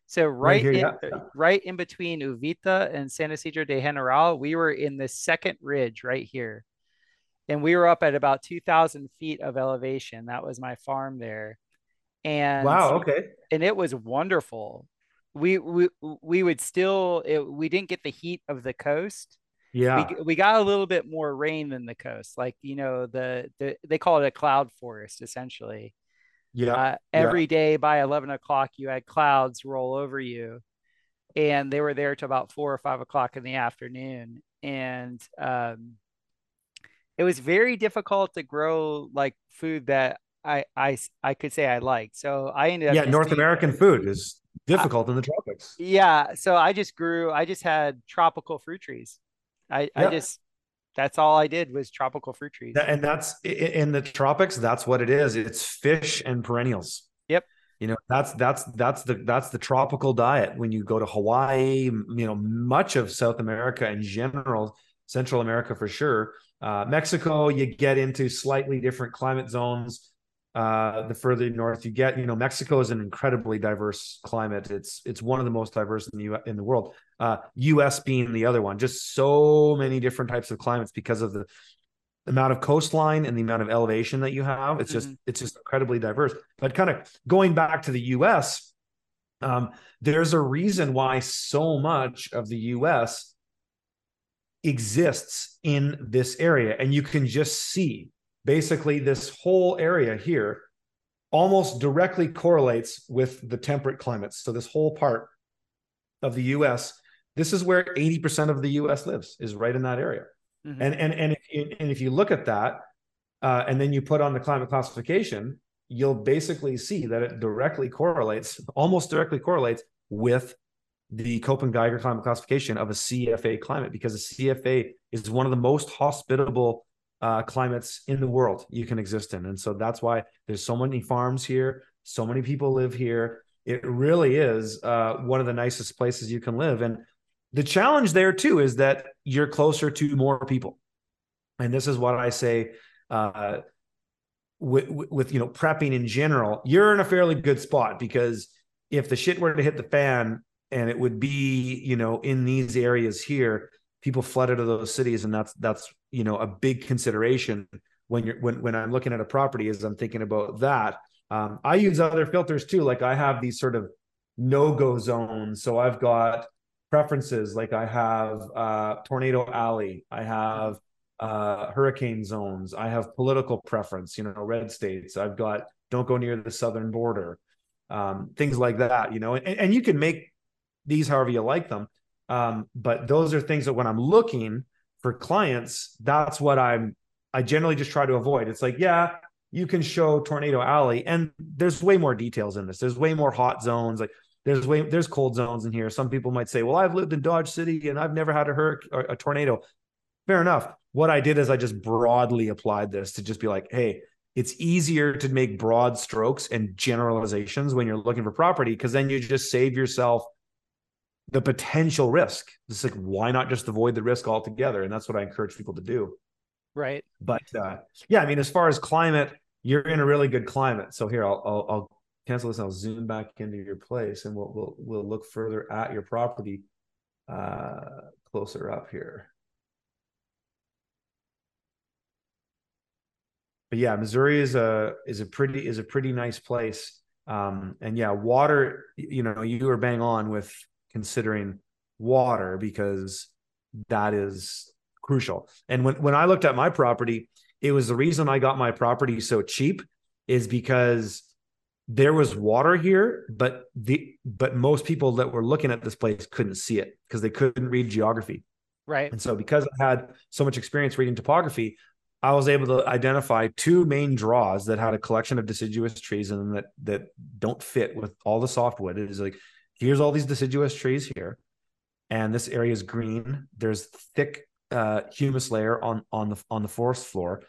So right, right here, in, yeah. right in between Uvita and San Isidro de General, we were in the second ridge right here. And we were up at about 2,000 feet of elevation. That was my farm there. And wow, okay. And it was wonderful. We we we would still it, we didn't get the heat of the coast. Yeah. We, we got a little bit more rain than the coast. Like, you know, the, the they call it a cloud forest essentially. Yeah. Uh, every yeah. day by 11 o'clock, you had clouds roll over you. And they were there till about four or five o'clock in the afternoon. And um, it was very difficult to grow like food that I, I, I could say I liked. So I ended up. Yeah. North American food is difficult in the tropics. Yeah. So I just grew, I just had tropical fruit trees. I, yeah. I just that's all I did was tropical fruit trees. And that's in the tropics. That's what it is. It's fish and perennials. Yep. You know, that's that's that's the that's the tropical diet. When you go to Hawaii, you know, much of South America in general, Central America for sure. Uh, Mexico, you get into slightly different climate zones. Uh, the further north you get, you know, Mexico is an incredibly diverse climate. It's it's one of the most diverse in the U- in the world. Uh, U.S. being the other one, just so many different types of climates because of the amount of coastline and the amount of elevation that you have. It's just mm-hmm. it's just incredibly diverse. But kind of going back to the U.S., um, there's a reason why so much of the U.S. exists in this area, and you can just see basically this whole area here almost directly correlates with the temperate climates. So this whole part of the US, this is where 80% of the US lives is right in that area. Mm-hmm. And and and if you, and if you look at that uh, and then you put on the climate classification, you'll basically see that it directly correlates, almost directly correlates with the Köppen Geiger climate classification of a CFA climate because a CFA is one of the most hospitable uh, climates in the world you can exist in. And so that's why there's so many farms here, so many people live here. It really is uh, one of the nicest places you can live. And the challenge there too is that you're closer to more people. And this is what I say uh, with, with you know prepping in general. You're in a fairly good spot because if the shit were to hit the fan and it would be you know in these areas here people flood out of those cities and that's that's you know a big consideration when you're when when i'm looking at a property is i'm thinking about that. Um, i use other filters too. Like i have these sort of no-go zones. So i've got preferences. Like i have uh, tornado alley. I have uh, hurricane zones. I have political preference you know red states. I've got don't go near the southern border. Um, things like that you know and, and you can make these however you like them. Um, but those are things that when I'm looking for clients, that's what I'm I generally just try to avoid. It's like, yeah, you can show Tornado Alley, and there's way more details in this. There's way more hot zones. Like there's way there's cold zones in here. Some people might say, well, I've lived in Dodge City and I've never had a hurricane or a tornado. Fair enough. What I did is I just broadly applied this to just be like, hey, it's easier to make broad strokes and generalizations when you're looking for property because then you just save yourself the potential risk. It's like, why not just avoid the risk altogether? And that's what I encourage people to do. Right. But uh, yeah, I mean, as far as climate, you're in a really good climate. So here, I'll, I'll, I'll cancel this. I'll zoom back into your place, and we'll we'll we'll look further at your property uh, closer up here. But yeah, Missouri is a is a pretty is a pretty nice place. Um, and yeah, water. You know, you were bang on with considering water because that is crucial. And when, when I looked at my property, it was the reason I got my property so cheap is because there was water here, but the but most people that were looking at this place couldn't see it because they couldn't read geography. Right. And so because I had so much experience reading topography, I was able to identify two main draws that had a collection of deciduous trees and that that don't fit with all the softwood. It is like here's all these deciduous trees here and this area is green. There's thick uh, humus layer on on the on the forest floor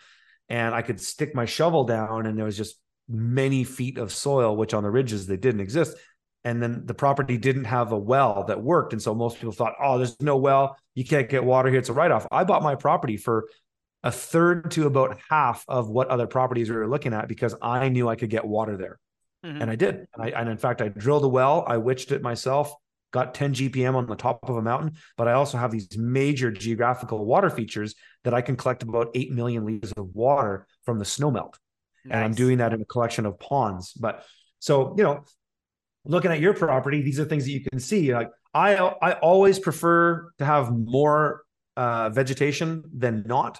and i could stick my shovel down and there was just many feet of soil which on the ridges they didn't exist. And then the property didn't have a well that worked and so most people thought oh there's no well. You can't get water here. It's a write-off. I bought my property for a third to about half of what other properties we were looking at because I knew I could get water there. Mm-hmm. And I did. And, I, and in fact, I drilled a well, I witched it myself, got 10 GPM on the top of a mountain, but I also have these major geographical water features that I can collect about 8 million liters of water from the snowmelt. Nice. And I'm doing that in a collection of ponds. But so, you know, looking at your property, these are things that you can see. Like I, I always prefer to have more uh, vegetation than not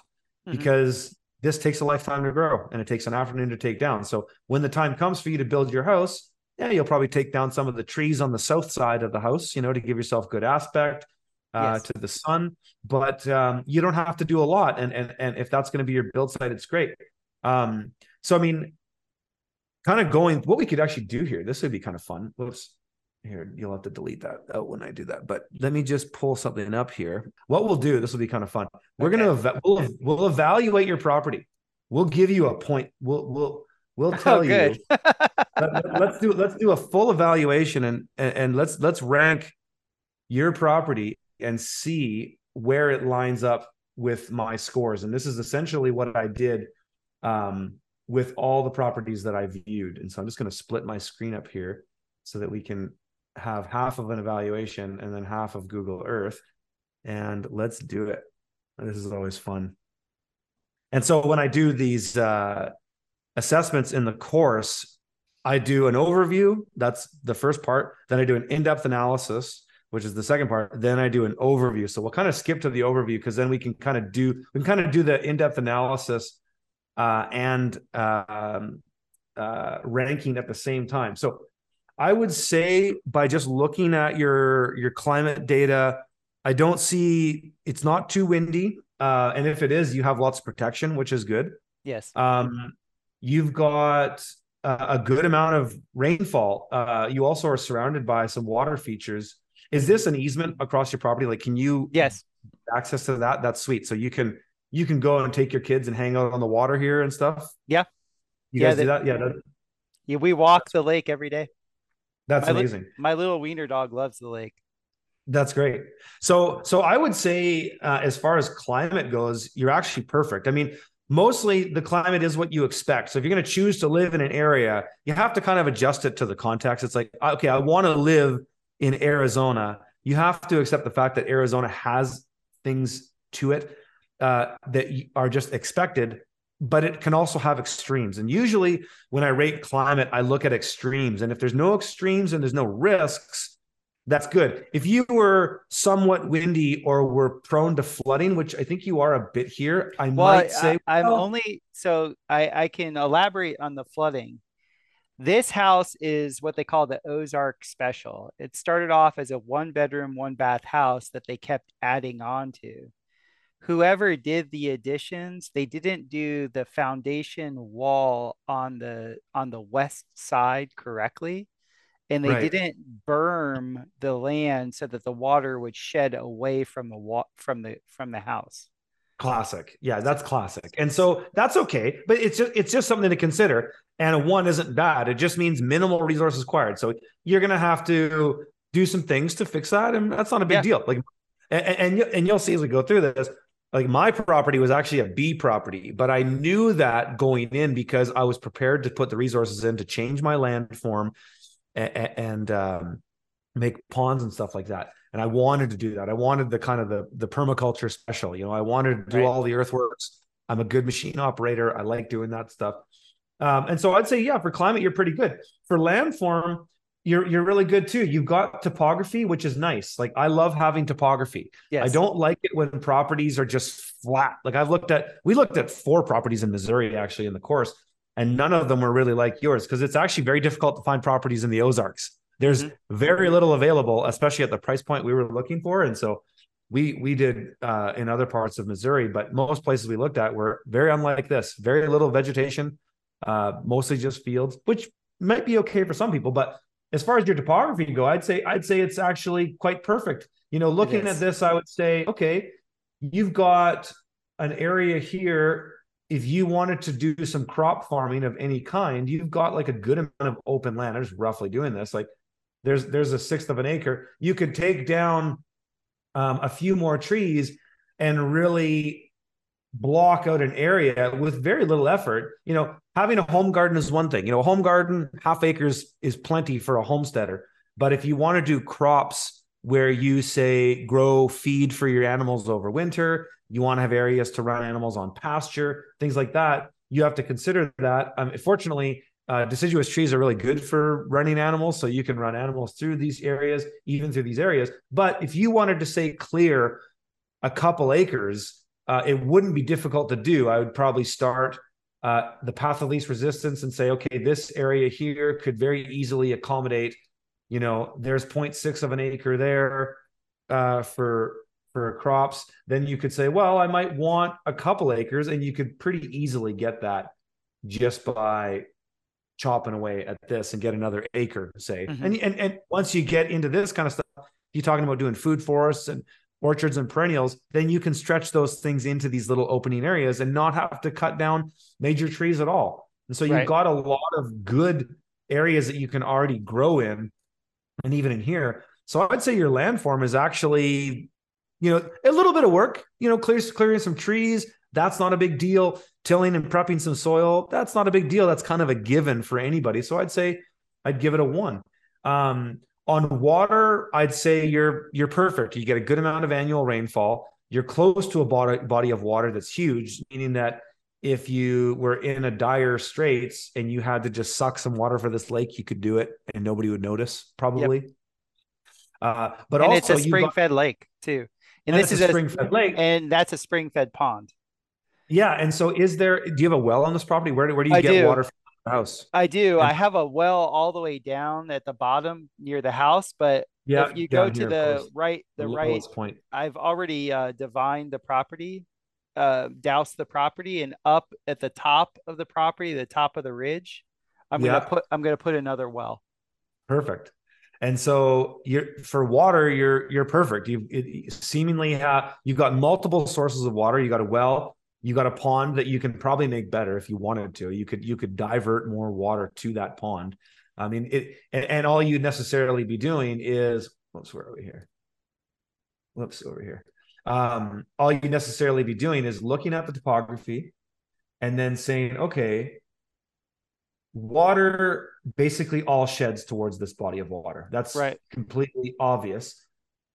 mm-hmm. because this takes a lifetime to grow and it takes an afternoon to take down. So when the time comes for you to build your house, yeah, you'll probably take down some of the trees on the south side of the house, you know, to give yourself good aspect uh, yes. to the sun. But um, you don't have to do a lot, and and and if that's going to be your build site, it's great. Um, so I mean, kind of going, what we could actually do here. This would be kind of fun. Whoops. Here, you'll have to delete that out when I do that. But let me just pull something up here. What we'll do, this will be kind of fun. We're okay. gonna we'll, we'll evaluate your property. We'll give you a point. We'll we'll we'll oh, tell oh, you. <laughs> let, us do let's do a full evaluation and, and and let's let's rank your property and see where it lines up with my scores. And this is essentially what I did um, with all the properties that I viewed. And so I'm just going to split my screen up here so that we can have half of an evaluation and then half of Google Earth. And let's do it. This is always fun. And so when I do these uh, assessments in the course, I do an overview. That's the first part. Then I do an in depth analysis, which is the second part. Then I do an overview. So we'll kind of skip to the overview because then we can kind of do we can kind of do the in depth analysis uh, and uh, uh, ranking at the same time. So I would say by just looking at your your climate data, I don't see it's not too windy, uh, and if it is, you have lots of protection, which is good. Yes. Um, you've got a good amount of rainfall. Uh, you also are surrounded by some water features. Is this an easement across your property? Like, can you yes access to that? That's sweet. So you can you can go and take your kids and hang out on the water here and stuff. Yeah. You yeah, guys the, do that? Yeah. That, yeah, we walk the lake every day. That's my amazing. Li- my little wiener dog loves the lake. That's great. So, so I would say, uh, as far as climate goes, you're actually perfect. I mean, mostly the climate is what you expect. So, if you're going to choose to live in an area, you have to kind of adjust it to the context. It's like, okay, I want to live in Arizona. You have to accept the fact that Arizona has things to it uh, that are just expected but it can also have extremes. And usually, when I rate climate, I look at extremes. And if there's no extremes and there's no risks, that's good. If you were somewhat windy or were prone to flooding, which I think you are a bit here, I well, might say I, am well, only so I, I can elaborate on the flooding. This house is what they call the Ozark Special. It started off as a one bedroom, one bath house that they kept adding on to whoever did the additions they didn't do the foundation wall on the on the west side correctly. And they right. didn't berm the land so that the water would shed away from the wa- from the from the house. Classic. Yeah that's classic. And so <laughs> that's okay but it's just it's just something to consider. And a one isn't bad. It just means minimal resources required. So you're gonna have to do some things to fix that and that's not a big yeah. deal. Like and, and, and you'll see as we go through this like my property was actually a B property, but I knew that going in because I was prepared to put the resources in to change my land form and, and um, make ponds and stuff like that. And I wanted to do that. I wanted the kind of the the permaculture special. You know, I wanted to do right. all the earthworks. I'm a good machine operator. I like doing that stuff. Um, and so I'd say, yeah, for climate, you're pretty good. For landform, you're you're really good too. You've got topography, which is nice. Like I love having topography. Yes. I don't like it when properties are just flat. Like I've looked at we looked at four properties in Missouri actually in the course, and none of them were really like yours because it's actually very difficult to find properties in the Ozarks. There's mm-hmm. very little available, especially at the price point we were looking for. And so we we did uh, in other parts of Missouri, but most places we looked at were very unlike this. Very little vegetation, uh, mostly just fields, which might be okay for some people, but as far as your topography go, I'd say I'd say it's actually quite perfect. You know, looking at this, I would say, okay, you've got an area here. If you wanted to do some crop farming of any kind, you've got like a good amount of open land. I'm just roughly doing this. Like there's there's a sixth of an acre. You could take down um, a few more trees and really block out an area with very little effort. You know, having a home garden is one thing. You know, a home garden, half acres is plenty for a homesteader. But if you want to do crops where you say grow feed for your animals over winter, you want to have areas to run animals on pasture, things like that, you have to consider that. Um, fortunately, uh, deciduous trees are really good for running animals, so you can run animals through these areas, even through these areas. But if you wanted to say clear a couple acres, uh, it wouldn't be difficult to do. I would probably start uh, the path of least resistance and say, okay, this area here could very easily accommodate. You know, there's 0.6 of an acre there uh, for for crops. Then you could say, well, I might want a couple acres, and you could pretty easily get that just by chopping away at this and get another acre, say. Mm-hmm. And, and and once you get into this kind of stuff, you're talking about doing food forests and orchards and perennials, then you can stretch those things into these little opening areas and not have to cut down major trees at all. And so you've right. got a lot of good areas that you can already grow in, and even in here. So I'd say your landform is actually, you know, a little bit of work. You know, clear, clearing some trees. That's not a big deal. Tilling and prepping some soil. That's not a big deal. That's kind of a given for anybody. So I'd say I'd give it a one. Um, on water, I'd say you're you're perfect. You get a good amount of annual rainfall. You're close to a body body of water that's huge, meaning that if you were in a dire straits and you had to just suck some water for this lake, you could do it and nobody would notice, probably. Yep. Uh, but and also it's a spring fed lake too. And, and this is a spring fed lake. And that's a spring fed pond. Yeah. And so is there do you have a well on this property? Where, where do you I get do. water from? House. I do. I have a well all the way down at the bottom near the house, but yeah, if you go to the right, the, the right point, I've already uh, divined the property, uh, dowsed the property, and up at the top of the property, the top of the ridge, I'm yeah. gonna put I'm gonna put another well. Perfect. And so you're for water, you're you're perfect. You seemingly have you've got multiple sources of water. You got a well, you got a pond that you can probably make better if you wanted to. You could you could divert more water to that pond. I mean it and, and all you necessarily be doing is whoops where are we here. Whoops over here. Um, all you necessarily be doing is looking at the topography and then saying okay water basically all sheds towards this body of water. That's right. completely obvious.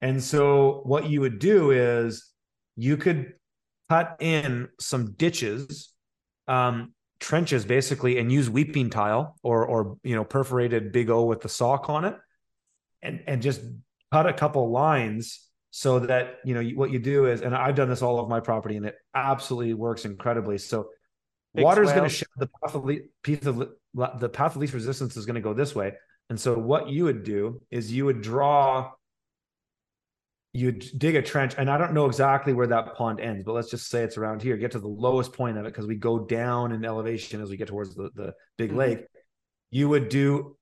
And so what you would do is you could cut in some ditches, um, trenches basically, and use weeping tile or or you know perforated big O with the sock on it, and and just cut a couple lines so that you know what you do is, and I've done this all of my property, and it absolutely works incredibly. So water is going to shed the path of, le- piece of the path of least resistance is going to go this way. And so what you would do is you would draw you dig a trench, and I don't know exactly where that pond ends, but let's just say it's around here. Get to the lowest point of it because we go down in elevation as we get towards the, the big mm-hmm. lake. You would do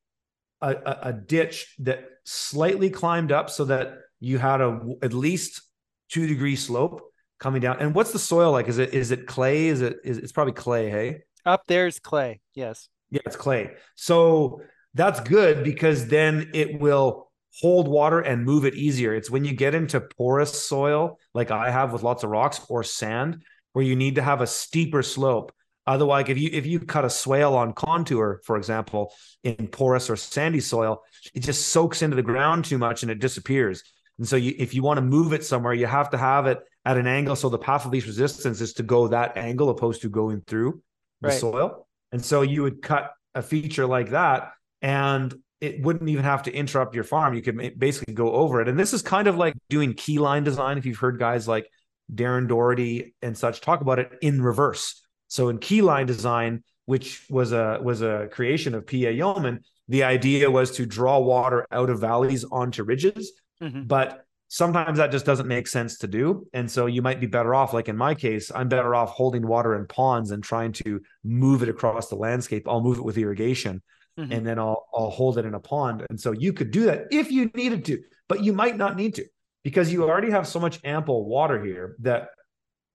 a, a, a, ditch that slightly climbed up so that you had a at least two degree slope coming down. And what's the soil like? Is it is it clay? Is it is it's probably clay? Hey, up there's clay. Yes. Yeah, it's clay. So that's good because then it will hold water and move it easier. It's when you get into porous soil, like I have with lots of rocks or sand, where you need to have a steeper slope. Otherwise, if you if you cut a swale on contour, for example, in porous or sandy soil, it just soaks into the ground too much and it disappears. And so, you, if you want to move it somewhere, you have to have it at an angle. So the path of least resistance is to go that angle, opposed to going through the right. soil. And so you would cut a feature like that, and it wouldn't even have to interrupt your farm. You could basically go over it. And this is kind of like doing keyline design. If you've heard guys like Darren Doherty and such talk about it in reverse. So in keyline design, which was a was a creation of P.A. Yeoman, the idea was to draw water out of valleys onto ridges. Mm-hmm. But sometimes that just doesn't make sense to do. And so you might be better off, like in my case, I'm better off holding water in ponds and trying to move it across the landscape. I'll move it with irrigation mm-hmm. and then I'll I'll hold it in a pond. And so you could do that if you needed to, but you might not need to because you already have so much ample water here that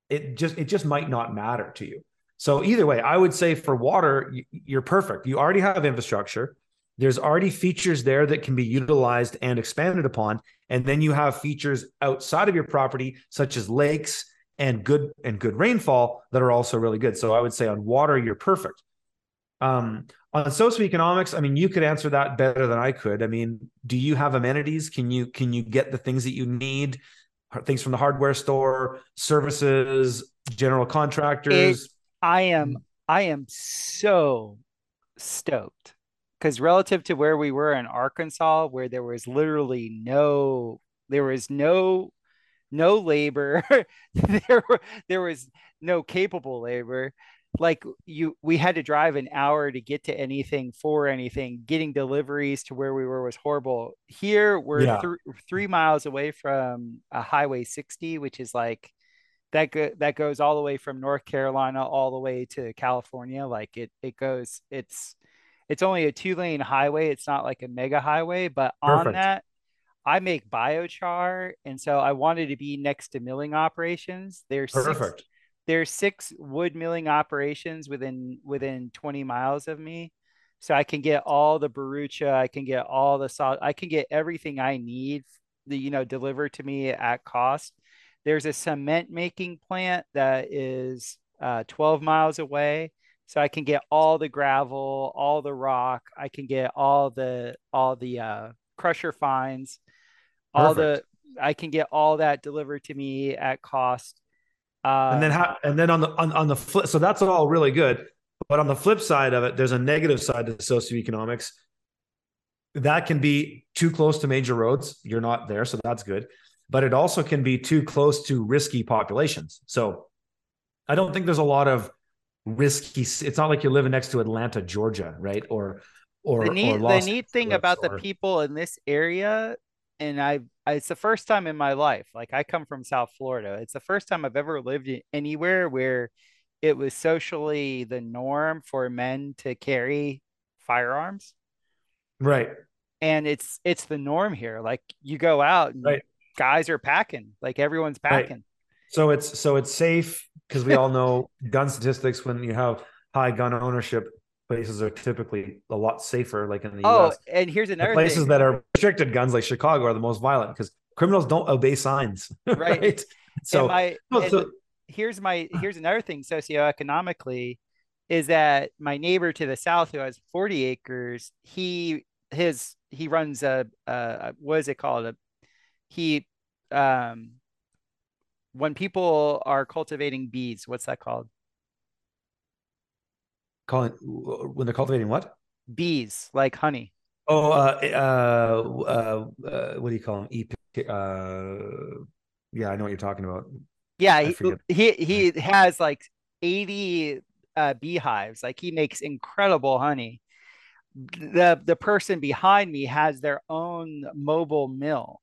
it just it just might not matter to you. So either way, I would say for water, you're perfect. You already have infrastructure. There's already features there that can be utilized and expanded upon. And then you have features outside of your property, such as lakes and good and good rainfall that are also really good. So I would say on water, you're perfect. Um, on socioeconomics, I mean, you could answer that better than I could. I mean, do you have amenities? Can you can you get the things that you need? Things from the hardware store, services, general contractors. It, I am I am so stoked because relative to where we were in Arkansas, where there was literally no there was no no labor <laughs> there were there was no capable labor like you we had to drive an hour to get to anything for anything getting deliveries to where we were was horrible here we're yeah. th- three miles away from a highway 60 which is like that go- that goes all the way from north carolina all the way to california like it it goes it's it's only a two lane highway it's not like a mega highway but Perfect. on that I make biochar, and so I wanted to be next to milling operations. There's perfect. Six, there's six wood milling operations within within 20 miles of me, so I can get all the barucha, I can get all the salt, I can get everything I need, the you know delivered to me at cost. There's a cement making plant that is uh, 12 miles away, so I can get all the gravel, all the rock, I can get all the all the uh, crusher fines all the I can get all that delivered to me at cost. Uh, and then how, and then on the on, on the flip, so that's all really good. But on the flip side of it, there's a negative side to socioeconomics. That can be too close to major roads. You're not there, so that's good. But it also can be too close to risky populations. So I don't think there's a lot of risky. It's not like you're living next to Atlanta, Georgia, right? Or or the neat, or the neat thing about or, the people in this area and I, I, it's the first time in my life like i come from south florida. It's the first time i've ever lived anywhere where it was socially the norm for men to carry firearms. Right. And it's it's the norm here. Like you go out and right. guys are packing like everyone's packing. Right. so it's so it's safe because we all know gun statistics when you have high gun ownership places are typically a lot safer, like in the oh, US. and here's another the places thing. that are restricted guns, like Chicago, are the most violent because criminals don't obey signs. <laughs> Right. right? So, my, so here's my here's another thing socioeconomically is that my neighbor to the south who has 40 acres, he his he runs a uh what is it called? A he um when people are cultivating bees, what's that called? Calling when they're cultivating what? Bees, like honey. Oh, uh, uh, uh, uh what do you call them? E- uh, yeah, I know what you're talking about. Yeah, he, he he has like 80 uh, beehives. Like he makes incredible honey. The the person behind me has their own mobile mill.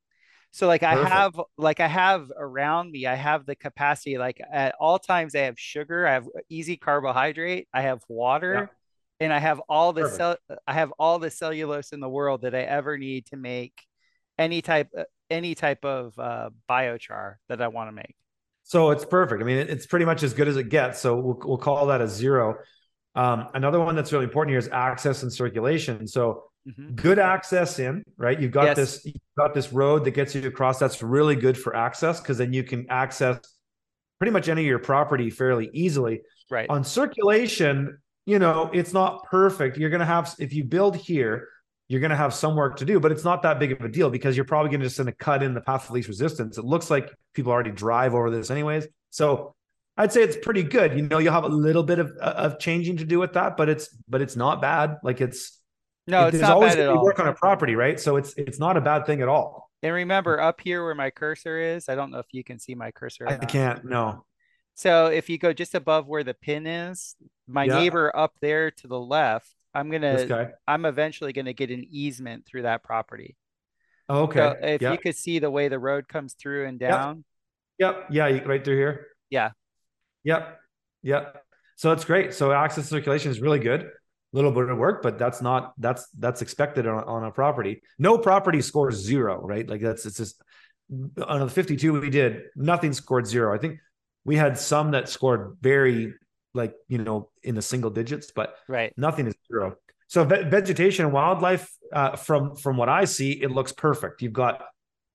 So like Perfect. I have like I have around me, I have the capacity like at all times I have sugar, I have easy carbohydrate, I have water, yeah. and I have all the cell I have all the cellulose in the world that I ever need to make any type uh, any type of uh, biochar that I want to make. So it's perfect. I mean, it's pretty much as good as it gets. So we'll, we'll call that a zero. Um, another one that's really important here is access and circulation. So Mm-hmm. Good access in, right? You've got yes. this you've got this road that gets you across. That's really good for access because then you can access pretty much any of your property fairly easily. Right. On circulation, you know, it's not perfect. You're gonna have if you build here, you're gonna have some work to do, but it's not that big of a deal because you're probably gonna just gonna cut in the path of least resistance. It looks like people already drive over this anyways. So I'd say it's pretty good. You know, you'll have a little bit of of changing to do with that, but it's but it's not bad. Like it's no, it's There's not always bad at all. Work on a property, right? So it's it's not a bad thing at all. And remember, up here where my cursor is, I don't know if you can see my cursor. I can't. No. So if you go just above where the pin is, my yeah. neighbor up there to the left, I'm gonna. I'm eventually gonna get an easement through that property. Oh, okay. So if yep. you could see the way the road comes through and down. Yep. yep. Yeah. Right through here. Yeah. Yep. Yep. So it's great. So access circulation is really good little bit of work, but that's not that's that's expected on, on a property. No property scores zero, right? Like that's it's just on the 52 we did, nothing scored zero. I think we had some that scored very like you know in the single digits, but right, nothing is zero. So ve- vegetation and wildlife, uh, from from what I see, it looks perfect. You've got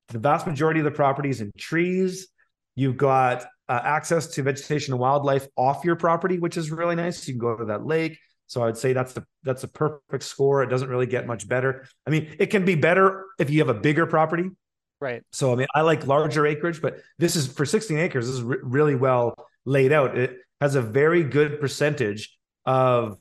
the vast majority of the properties in trees. You've got uh, access to vegetation and wildlife off your property, which is really nice. You can go to that lake. So I'd say that's the that's a perfect score. It doesn't really get much better. I mean, it can be better if you have a bigger property. Right. So I mean, I like larger acreage, but this is for 16 acres. This is re- really well laid out. It has a very good percentage of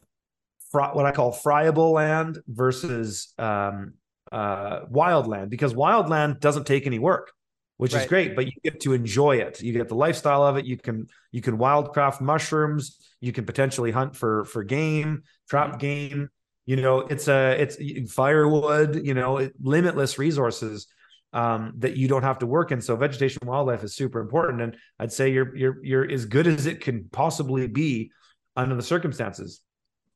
fr- what I call friable land versus um, uh, wild land because wild land doesn't take any work which right. is great but you get to enjoy it you get the lifestyle of it you can you can wildcraft mushrooms you can potentially hunt for for game trap mm-hmm. game. You know it's a it's firewood you know it, limitless resources um, that you don't have to work in. So vegetation wildlife is super important. And i'd say you're you're you're as good as it can possibly be under the circumstances.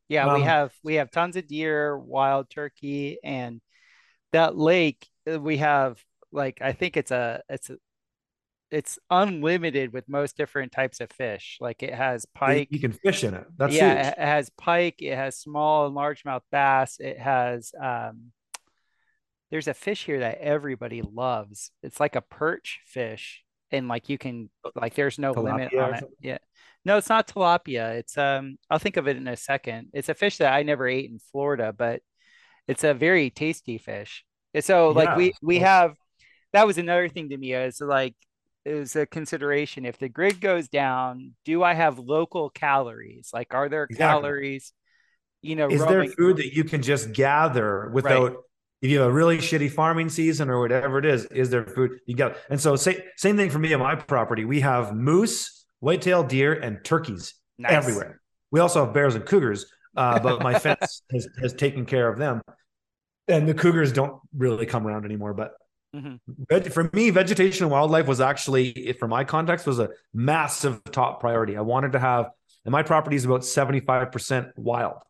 Yeah um, we have we have tons of deer wild turkey and that lake uh, we have like I think it's a it's a it's unlimited with most different types of fish. Like it has pike. You can fish in it. That's yeah. Huge. It has pike. It has small and largemouth bass. It has um. There's a fish here that everybody loves. It's like a perch fish, and like you can like there's no tilapia limit on it. Yeah. No, it's not tilapia. It's um. I'll think of it in a second. It's a fish that I never ate in Florida, but it's a very tasty fish. So like yeah. we we have that was another thing to me is like was a consideration if the grid goes down do i have local calories like are there exactly. calories you know is roaming? there food that you can just gather without right. if you have a really shitty farming season or whatever it is is there food you got and so say, same thing for me on my property we have moose whitetail deer and turkeys nice. everywhere we also have bears and cougars uh, but my fence <laughs> has, has taken care of them and the cougars don't really come around anymore but Mm-hmm. For me, vegetation and wildlife was actually, for my context, was a massive top priority. I wanted to have, and my property is about 75% wild.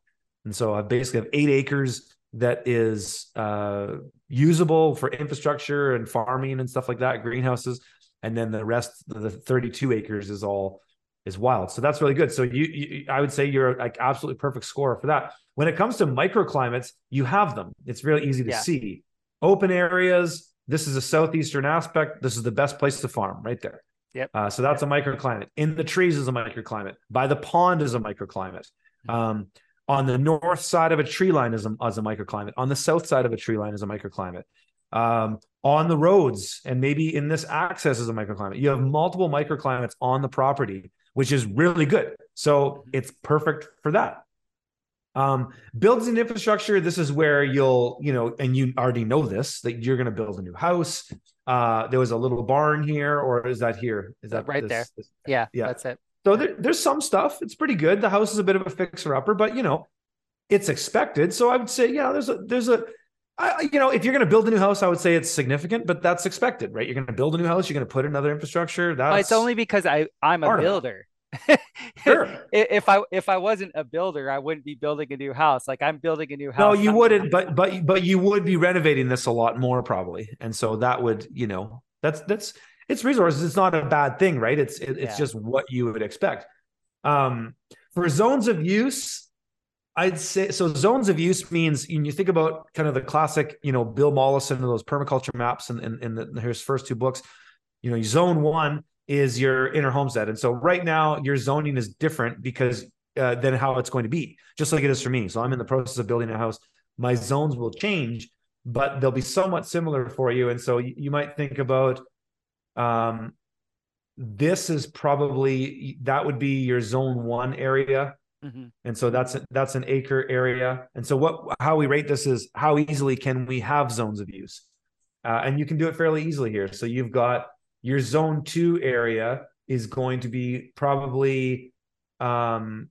And so I basically have eight acres that is uh, usable for infrastructure and farming and stuff like that, greenhouses. And then the rest, the 32 acres is all is wild. So that's really good. So you, you I would say you're like absolutely perfect score for that. When it comes to microclimates, you have them. It's really easy to yeah. see. Open areas, this is a southeastern aspect. This is the best place to farm right there. Yep. Uh, so that's a microclimate. In the trees is a microclimate. By the pond is a microclimate. Mm-hmm. Um, on the north side of a tree line is a, is a microclimate. On the south side of a tree line is a microclimate. Um, on the roads and maybe in this access is a microclimate. You have multiple microclimates on the property, which is really good. So mm-hmm. it's perfect for that. Um, builds and infrastructure. This is where you'll, you know, and you already know this that you're going to build a new house. Uh, there was a little barn here, or is that here? Is that right this, there? This, yeah, yeah, that's it. So there, there's some stuff. It's pretty good. The house is a bit of a fixer upper, but you know, it's expected. So I would say, yeah, there's a there's a I, you know, if you're going to build a new house, I would say it's significant, but that's expected, right? You're going to build a new house, you're going to put another infrastructure. That's it's only because I I'm a builder sure. <laughs> if I if I wasn't a builder, I wouldn't be building a new house. Like I'm building a new house. No, you wouldn't, but but but you would be renovating this a lot more probably. And so that would, you know, that's that's it's resources. It's not a bad thing, right? It's it, it's yeah. just what you would expect. Um for zones of use, I'd say so. Zones of use means when you think about kind of the classic, you know, Bill Mollison and those permaculture maps and in, in, in, his first two books. You know, zone one is your inner homestead. And so right now your zoning is different because uh, than how it's going to be, just like it is for me. So I'm in the process of building a house. My zones will change, but they'll be somewhat similar for you. And so you, you might think about um, this is probably that would be your zone one area. Mm-hmm. And so that's that's an acre area. And so what how we rate this is how easily can we have zones of use, uh, and you can do it fairly easily here. So you've got your zone two area is going to be probably um,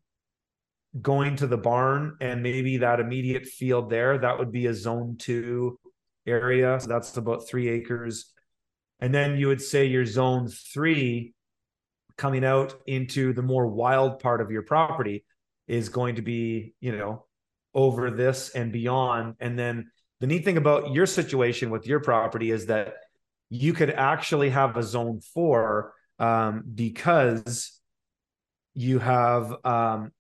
going to the barn and maybe that immediate field there. That would be a zone two area. So that's about three acres. And then you would say your zone three coming out into the more wild part of your property is going to be, you know, over this and beyond. And then the neat thing about your situation with your property is that you could actually have a zone four um, because you have um,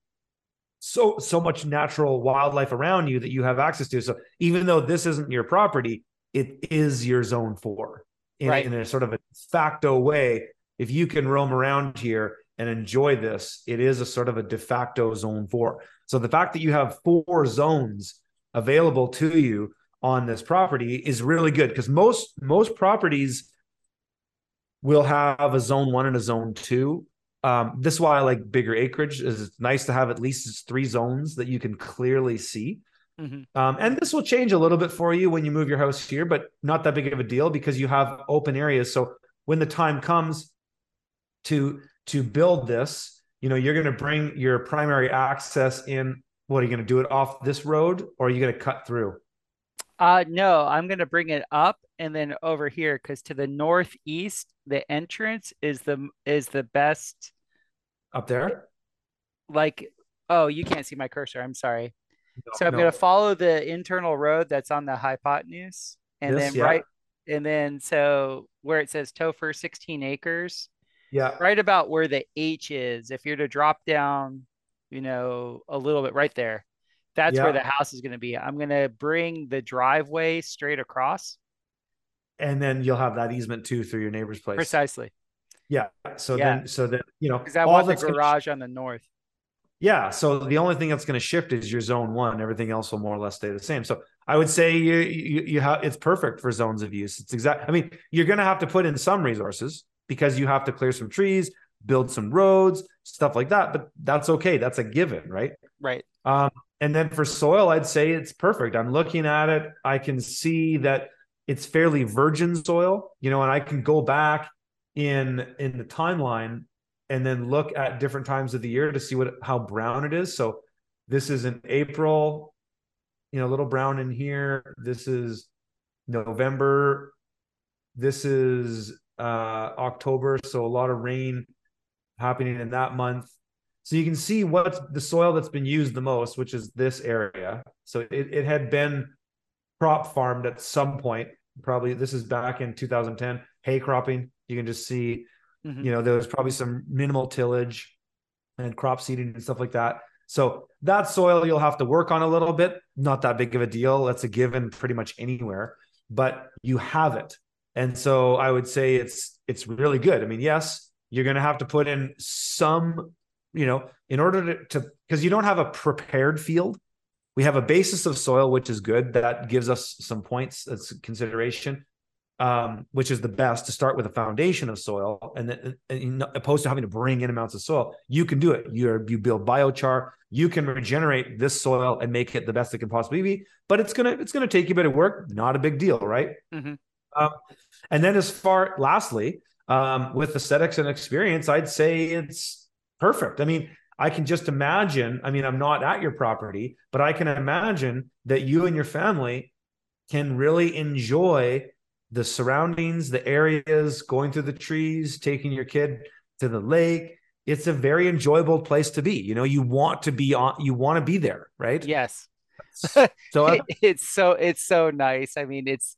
so so much natural wildlife around you that you have access to. So even though this isn't your property, it is your zone four in, right. in a sort of a de facto way. if you can roam around here and enjoy this, it is a sort of a de facto zone four. So the fact that you have four zones available to you on this property is really good because most most properties will have a zone one and a zone two. Um, this is why I like bigger acreage. Is it's nice to have at least three zones that you can clearly see. Mm-hmm. Um, and this will change a little bit for you when you move your house here, but not that big of a deal because you have open areas. So when the time comes to to build this, you know, you're going to bring your primary access in. What are you going to do it off this road, or are you going to cut through? Uh no, I'm going to bring it up and then over here because to the northeast, the entrance is the is the best. Up there. Like, oh, you can't see my cursor. I'm sorry so I'm no. going to follow the internal road that's on the hypotenuse, and this, then yeah. right, and then so where it says Topher 16 acres. Yeah. Right about where the H is. If you're to drop down, you know, a little bit right there, that's yeah. where the house is going to be. I'm going to bring the driveway straight across. And then you'll have that easement too through your neighbor's place. Precisely. Yeah. So yeah. then, so then, you know, because I want the garage on the north. Yeah. So the only thing that's going to shift is your zone one. Everything else will more or less stay the same. So I would say you you, you have it's perfect for zones of use. It's exact. I mean, you're going to have to put in some resources because you have to clear some trees, build some roads, stuff like that. But that's okay. That's a given, right? Right. Um, and then for soil, I'd say it's perfect. I'm looking at it. I can see that it's fairly virgin soil, you know, and I can go back in in the timeline and then look at different times of the year to see what how brown it is. So this is in April, you know, a little brown in here. This is November. This is uh, October, so a lot of rain happening in that month. So you can see what's the soil that's been used the most, which is this area. So it, it had been crop farmed at some point. Probably this is back in 2010. Hay cropping. You can just see Mm-hmm. You know, there was probably some minimal tillage and crop seeding and stuff like that. So that soil you'll have to work on a little bit. Not that big of a deal. That's a given pretty much anywhere, but you have it. And so I would say it's it's really good. I mean, yes, you're going to have to put in some, you know, in order to because you don't have a prepared field. We have a basis of soil, which is good. That gives us some points as consideration um, which is the best to start with a foundation of soil, and then and opposed to having to bring in amounts of soil, you can do it. You you build biochar, you can regenerate this soil and make it the best it can possibly be. But it's gonna it's gonna take you a bit of work. Not a big deal, right? Mm-hmm. Um, and then as far lastly, um, with aesthetics and experience, I'd say it's perfect. I mean, I can just imagine. I mean, I'm not at your property, but I can imagine that you and your family can really enjoy the surroundings, the areas, going through the trees, taking your kid to the lake. It's a very enjoyable place to be. You know, you want to be on, you want to be there, right? Yes. so uh, <laughs> it's so it's so nice. I mean, it's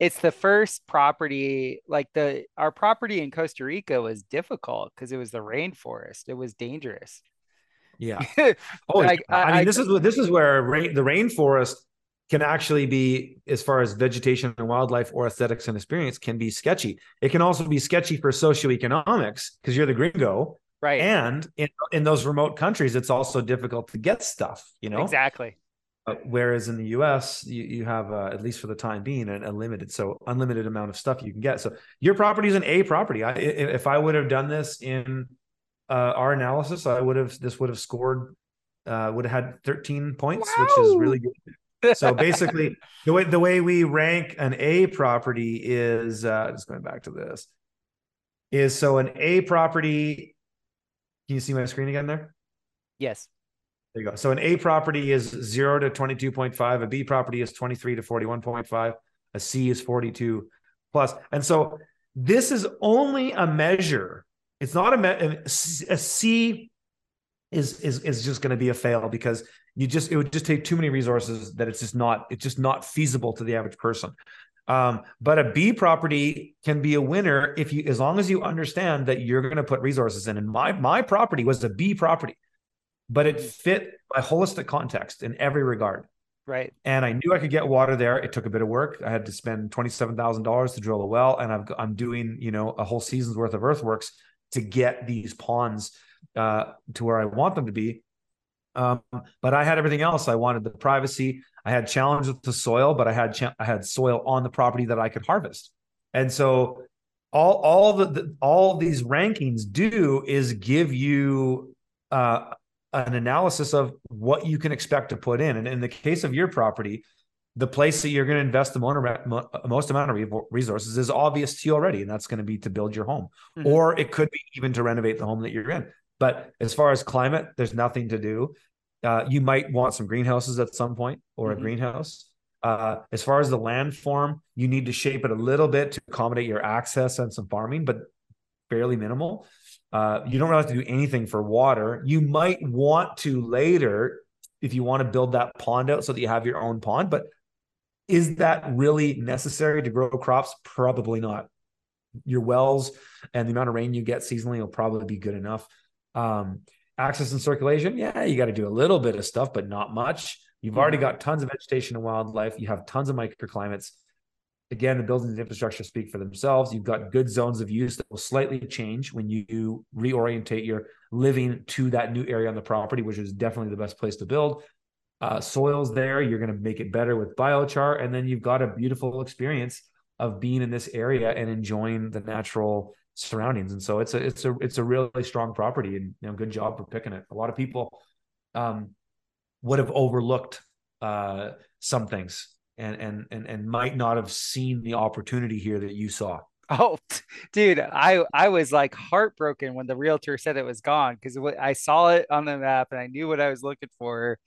it's the first property like the our property in Costa Rica was difficult because it was the rainforest. It was dangerous. Yeah. <laughs> oh, I, I, I, mean, this is this is where rain, the rainforest can actually be, as far as vegetation and wildlife or aesthetics and experience, can be sketchy. It can also be sketchy for socioeconomics because you're the gringo. Right. And in, in those remote countries, it's also difficult to get stuff, you know? Exactly. Uh, whereas in the US, you, you have, uh, at least for the time being, an unlimited, so unlimited amount of stuff you can get. So your property is an A property. I, if I would have done this in uh, our analysis, I would have, this would have scored, uh, would have had 13 points, wow. which is really good so basically <laughs> the way the way we rank an A property is uh just going back to this is so an A property can you see my screen again there? Yes. There you go. So an A property is 0 to 22.5, a B property is 23 to 41.5, a C is 42 plus. And so this is only a measure. It's not a me- a C is is is just going to be a fail because you just it would just take too many resources that it's just not it's just not feasible to the average person um, but a b property can be a winner if you as long as you understand that you're going to put resources in and my my property was a b property but it fit my holistic context in every regard Right. And I knew I could get water there. It took a bit of work. I had to spend twenty-seven thousand dollars to drill a well, and I've, I'm doing you know a whole season's worth of earthworks to get these ponds uh, to where I want them to be. Um, but I had everything else. I wanted the privacy. I had challenge with the soil, but I had cha- I had soil on the property that I could harvest. And so all all the, the all these rankings do is give you uh, an analysis of what you can expect to put in. And in the case of your property, the place that you're going to invest the most amount of resources is obvious to you already, and that's going to be to build your home, mm-hmm. or it could be even to renovate the home that you're in. But as far as climate, there's nothing to do. Uh, you might want some greenhouses at some point, or mm-hmm. a greenhouse. Uh, as far as the land form, you need to shape it a little bit to accommodate your access and some farming, but fairly minimal. Uh, you don't really have to do anything for water. You might want to later if you want to build that pond out so that you have your own pond, but is that really necessary to grow crops? Probably not. Your wells and the amount of rain you get seasonally will probably be good enough. Um, access and circulation, yeah, you got to do a little bit of stuff, but not much. You've already mm-hmm. got tons of vegetation and wildlife. You have tons of microclimates. Again, the buildings and infrastructure speak for themselves. You've got good zones of use that will slightly change when you reorientate your living to that new area on the property, which is definitely the best place to build. Uh, soils there, you're going to make it better with biochar, and then you've got a beautiful experience of being in this area and enjoying the natural surroundings. And so it's a it's a it's a really strong property, and you know, good job for picking it. A lot of people um, would have overlooked uh, some things and and and and might not have seen the opportunity here that you saw. Oh, <laughs> dude, I I was like heartbroken when the realtor said it was gone because I saw it on the map and I knew what I was looking for,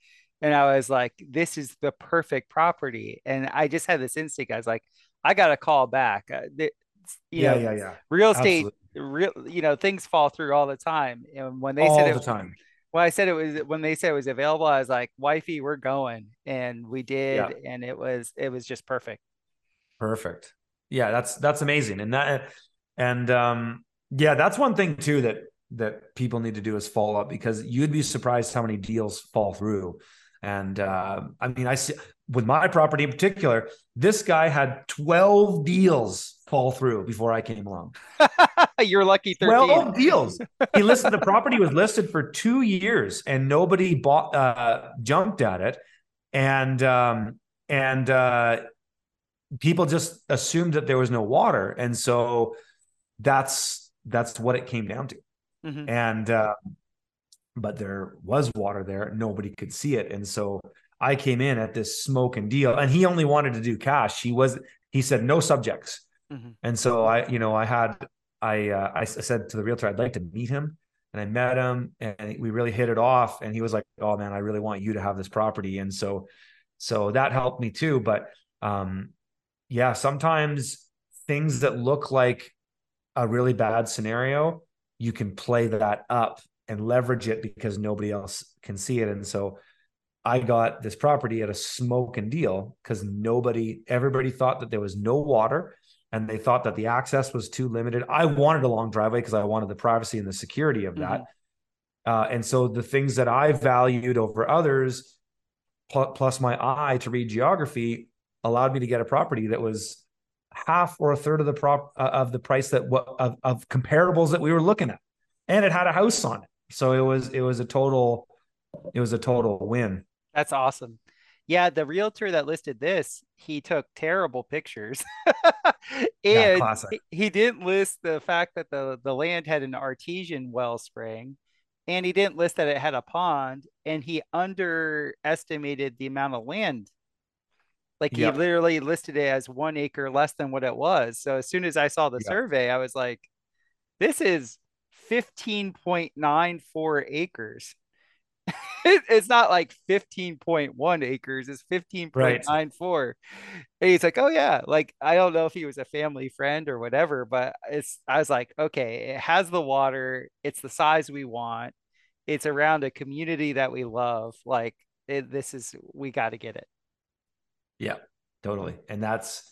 and I was like, "This is the perfect property." And I just had this instinct. I was like, "I got to call back." Uh, yeah, know, yeah, yeah. Real estate, Absolutely. real, you know, things fall through all the time. And when they all said the it, time, when I said it was when they said it was available, I was like, "Wifey, we're going," and we did, yeah. and it was it was just perfect. Perfect. Yeah, that's that's amazing, and that and um yeah, that's one thing too that that people need to do is follow up because you'd be surprised how many deals fall through. And uh, I mean, I see with my property in particular, this guy had 12 deals fall through before I came along. <laughs> <laughs> You're lucky 13. 12 deals. He listed the property was listed for two years and nobody bought uh jumped at it. And um and uh people just assumed that there was no water. And so that's that's what it came down to. Mm-hmm. And uh, but there was water there, nobody could see it. And so I came in at this smoke and deal, and he only wanted to do cash. He was he said no subjects. Mm-hmm. And so I, you know, I had I uh, I said to the realtor I'd like to meet him, and I met him, and we really hit it off. And he was like, "Oh man, I really want you to have this property." And so, so that helped me too. But um, yeah, sometimes things that look like a really bad scenario, you can play that up and leverage it because nobody else can see it. And so I got this property at a smoke and deal because nobody, everybody thought that there was no water and they thought that the access was too limited. I wanted a long driveway because I wanted the privacy and the security of that. Mm-hmm. Uh, and so the things that I valued over others, pl- plus my eye to read geography, allowed me to get a property that was half or a third of the prop uh, of the price that what of, of comparables that we were looking at, and it had a house on it. So it was it was a total it was a total win. That's awesome. Yeah, the realtor that listed this, he took terrible pictures. <laughs> and yeah, he, didn't list the fact that the, the land had an artesian wellspring and he didn't list that it had a pond and he underestimated the amount of land. Like he literally listed it as one acre less than what it was. So as soon as I saw the survey, I was like, this is 15.94 acres. <laughs> it's not like 15.1 acres, it's 15.94. Right. And he's like, Oh yeah, like I don't know if he was a family friend or whatever, but it's I was like, okay, it has the water, it's the size we want, it's around a community that we love. Like it, this is we got to get it. Yeah, totally. And that's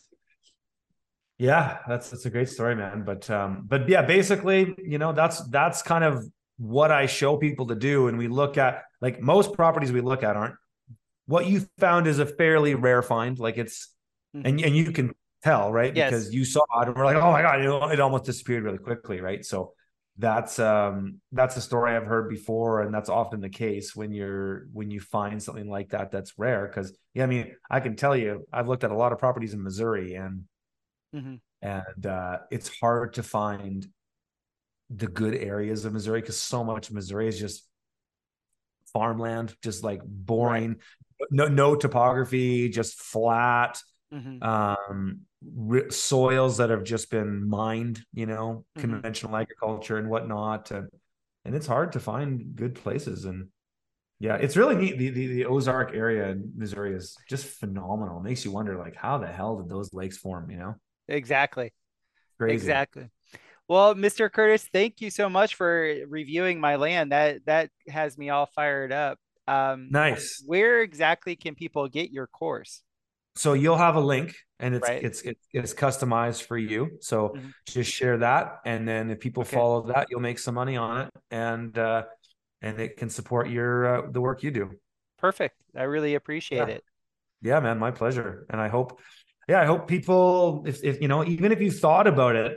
yeah, that's that's a great story, man. But um, but yeah, basically, you know, that's that's kind of what I show people to do. And we look at like most properties we look at aren't what you found is a fairly rare find. Like it's, mm-hmm. and and you can tell, right? Yes. Because you saw it and we're like, oh my god, it, almost disappeared really quickly, right? So that's um that's a story I've heard before, and that's often the case when you're when you find something like that that's rare. Because yeah, I mean, I can tell you, I've looked at a lot of properties in Missouri, and mm-hmm. and uh, it's hard to find the good areas of Missouri because so much of Missouri is just farmland, just like boring, right. no no topography, just flat. Mm-hmm. Um, soils that have just been mined, you know, mm-hmm. conventional agriculture and whatnot, and and it's hard to find good places. And yeah, it's really neat. The, the the Ozark area in Missouri is just phenomenal. It makes you wonder, like, how the hell did those lakes form? You know, exactly, Crazy. exactly. Well, Mr. Curtis, thank you so much for reviewing my land. That that has me all fired up. Um, nice. Where exactly can people get your course? So you'll have a link, and it's right. it's it's customized for you. So mm-hmm. just share that, and then if people okay. follow that, you'll make some money on it, and uh, and it can support your uh, the work you do. Perfect. I really appreciate yeah. it. Yeah, man, my pleasure. And I hope, yeah, I hope people, if if you know, even if you thought about it,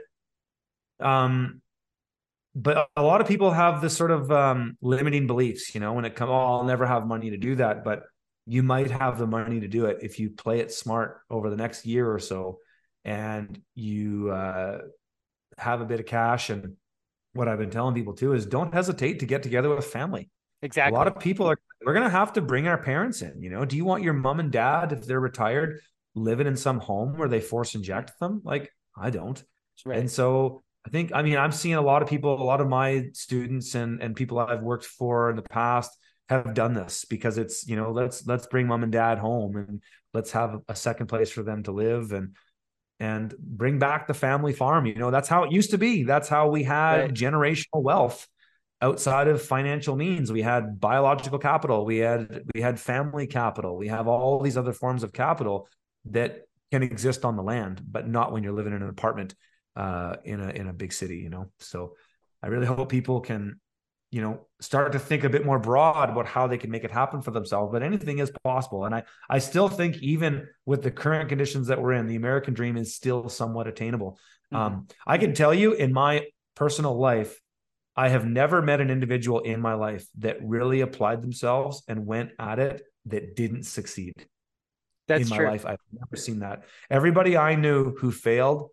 um, but a lot of people have this sort of um, limiting beliefs, you know, when it comes, oh, I'll never have money to do that. But you might have the money to do it if you play it smart over the next year or so and you uh, have a bit of cash. And what i've been telling people too is don't hesitate to get together with family. Exactly a lot of people are we're going to have to bring our parents in you know? Do you want your mom and dad if they're retired living in some home where they force inject them? Like i don't. Right. and so i think i mean i'm seeing a lot of people a lot of my students and and people i've worked for in the past have done this because it's you know let's let's bring mom and dad home and let's have a second place for them to live and and bring back the family farm. You know that's how it used to be. That's how we had right. generational wealth outside of financial means. We had biological capital. We had we had family capital. We have all these other forms of capital that can exist on the land but not when you're living in an apartment uh, in a in a big city you know? So i really hope people can you know start to think a bit more broad about how they can make it happen for themselves but anything is possible. And i i still think even with the current conditions that we're in the american dream is still somewhat attainable. Mm-hmm. um, i can tell you in my personal life i have never met an individual in my life that really applied themselves and went at it that didn't succeed. That's in my true. life i've never seen that. Everybody i knew who failed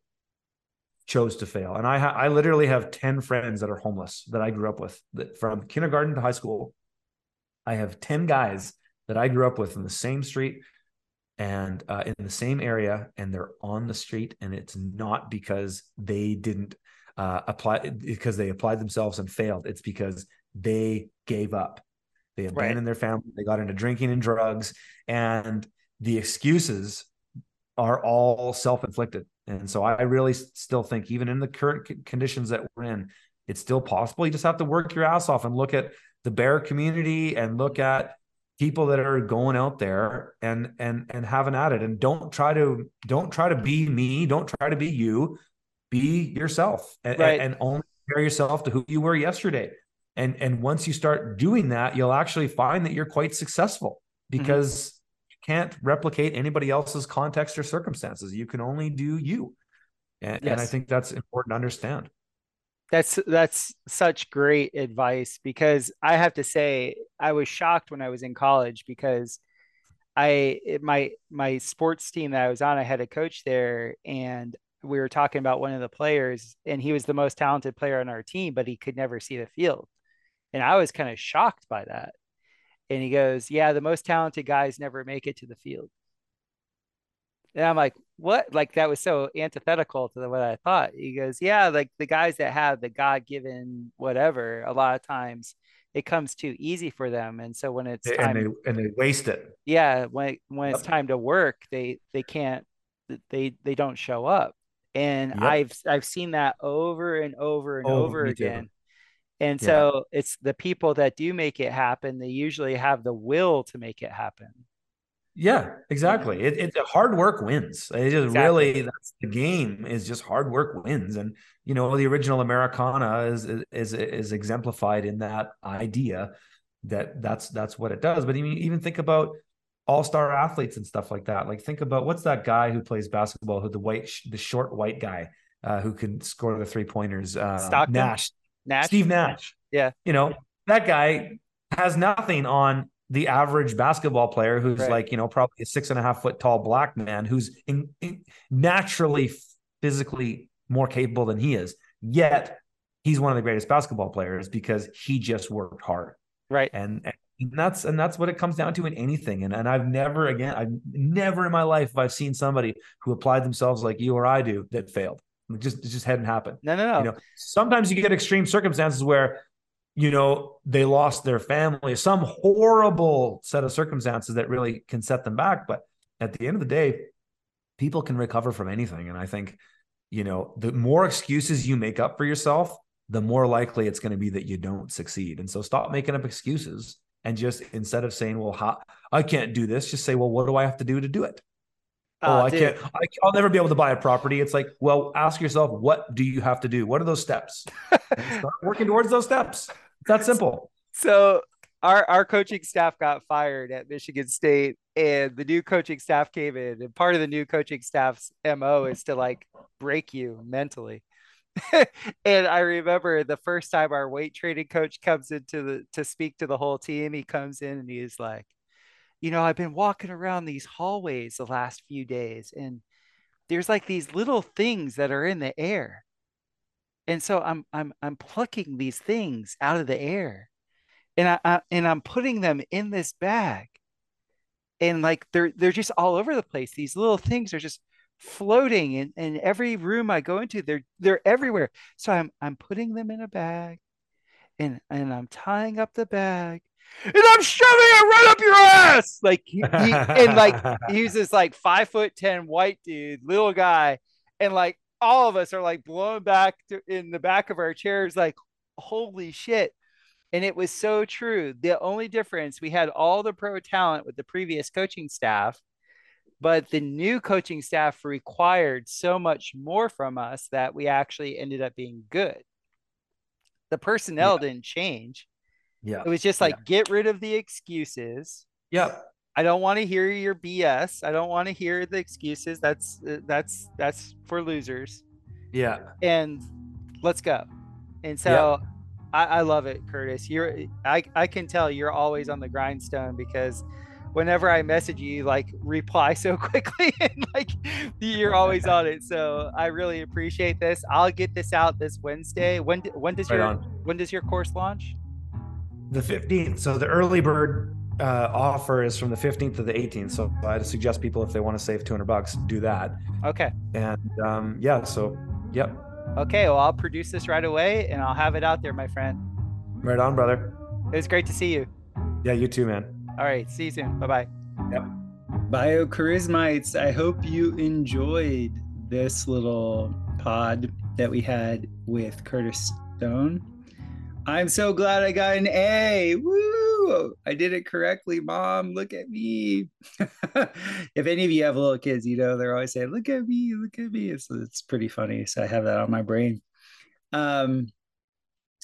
chose to fail. And I ha- I literally have 10 friends that are homeless that I grew up with that from kindergarten to high school. I have 10 guys that I grew up with in the same street and uh, in the same area and they're on the street and it's not because they didn't uh, apply because they applied themselves and failed. It's because they gave up. They abandoned right. their family. They got into drinking and drugs and the excuses are all self-inflicted and so I really still think, even in the current conditions that we're in, it's still possible. You just have to work your ass off and look at the bear community and look at people that are going out there and and and having at it. And don't try to don't try to be me. Don't try to be you. Be yourself and, right. and, and only compare yourself to who you were yesterday. And and once you start doing that, you'll actually find that you're quite successful mm-hmm. Can't replicate anybody else's context or circumstances. You can only do you. And, yes. and I think that's important to understand. That's that's such great advice because I have to say I was shocked when I was in college because I my my sports team that I was on I had a coach there and we were talking about one of the players and he was the most talented player on our team but he could never see the field and I was kind of shocked by that and he goes, Yeah, the most talented guys never make it to the field. And I'm like, What? Like, that was so antithetical to what I thought. He goes, Yeah, like the guys that have the God given whatever, a lot of times it comes too easy for them. And so when it's time, and they, and they waste it. Yeah. When, when it's time to work, they, they can't, they, they don't show up. And yep. I've, I've seen that over and over and oh, over again. Too. And yeah. so it's the people that do make it happen, they usually have the will to make it happen. Yeah, exactly. It, it hard work wins. It just exactly. really that's the game is just hard work wins. And you know, the original Americana is is is exemplified in that idea that that's that's what it does. But even even think about all-star athletes and stuff like that. Like think about what's that guy who plays basketball, who the white, the short white guy uh, who can score the three pointers. Uh, Stockton? Nash, Nash. Steve Nash. Yeah. You know that guy has nothing on the average basketball player who's Right. like you know probably a six and a half foot tall black man who's in, in- naturally physically more capable than he is. Yet he's one of the greatest basketball players because he just worked hard Right. and, and that's and that's what it comes down to in anything and and I've never again I've never in my life have I've seen somebody who applied themselves like you or I do that failed it just it just hadn't happened. No, no, no. you know sometimes you get extreme circumstances where you know they lost their family some horrible set of circumstances that really can set them back. But at the end of the day people can recover from anything. And i think you know the more excuses you make up for yourself the more likely it's going to be that you don't succeed. And so stop making up excuses and just instead of saying well how i can't do this just say well what do i have to do to do it oh, Ah, I dude. can't. I, I'll never be able to buy a property. It's like, well, ask yourself, what do you have to do? What are those steps? <laughs> Start working towards those steps. It's that simple. So our our coaching staff got fired at Michigan State, and the new coaching staff came in, and part of the new coaching staff's mo is to like break you mentally. <laughs> and I remember the first time our weight training coach comes into the to speak to the whole team, he comes in and he's like, you know, I've been walking around these hallways the last few days, and there's like these little things that are in the air. And so I'm I'm I'm plucking these things out of the air and I, I and I'm putting them in this bag. And like they're they're just all over the place. These little things are just floating in, in every room I go into. They're they're everywhere. So I'm I'm putting them in a bag and and I'm tying up the bag and I'm shoving it right up your ass. Like he, he and like <laughs> he was this like five foot ten white dude, little guy, and like all of us are like blown back to, in the back of our chairs, like holy shit. And it was so true. The only difference we had all the pro talent with the previous coaching staff, but the new coaching staff required so much more from us that we actually ended up being good. The personnel didn't change. Yeah. It was just like get rid of the excuses. Yeah. I don't want to hear your BS. I don't want to hear the excuses. That's uh, that's that's for losers. Yeah. And let's go. And so I, I love it, Curtis. You're I I can tell you're always on the grindstone because whenever I message you, you, like reply <laughs> so quickly <laughs> and like you're always on it. So I really appreciate this. I'll get this out this Wednesday. When when does Right your on. when does your course launch? The 15th. So the early bird uh, offer is from the 15th to the 18th. So I'd suggest people, if they want to save 200 bucks, do that. Okay. And um, yeah, so yep. Okay, well, I'll produce this right away and I'll have it out there, my friend. Right on, brother. It was great to see you. Yeah, you too, man. All right, see you soon. Bye bye. Yep. Biocharismites, I hope you enjoyed this little pod that we had with Curtis Stone. I'm so glad I got an A. Woo! I did it correctly, mom. Look at me. <laughs> if any of you have little kids, you know they're always saying, "Look at me, look at me." It's it's pretty funny. So I have that on my brain. Um,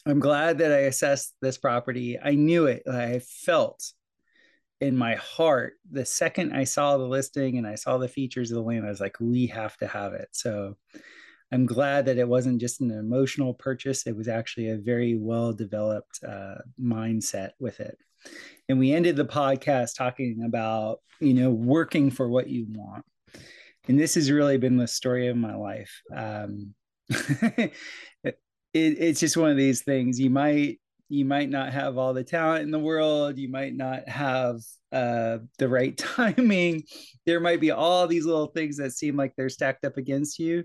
I'm glad that I assessed this property. I knew it. I felt in my heart the second I saw the listing and I saw the features of the land, I was like, we have to have it. So I'm glad that it wasn't just an emotional purchase. It was actually a very well developed uh, mindset with it. And we ended the podcast talking about, you know, working for what you want. And this has really been the story of my life. Um, <laughs> it, it's just one of these things you might you might not have all the talent in the world you might not have uh, the right <laughs> timing there might be all these little things that seem like they're stacked up against you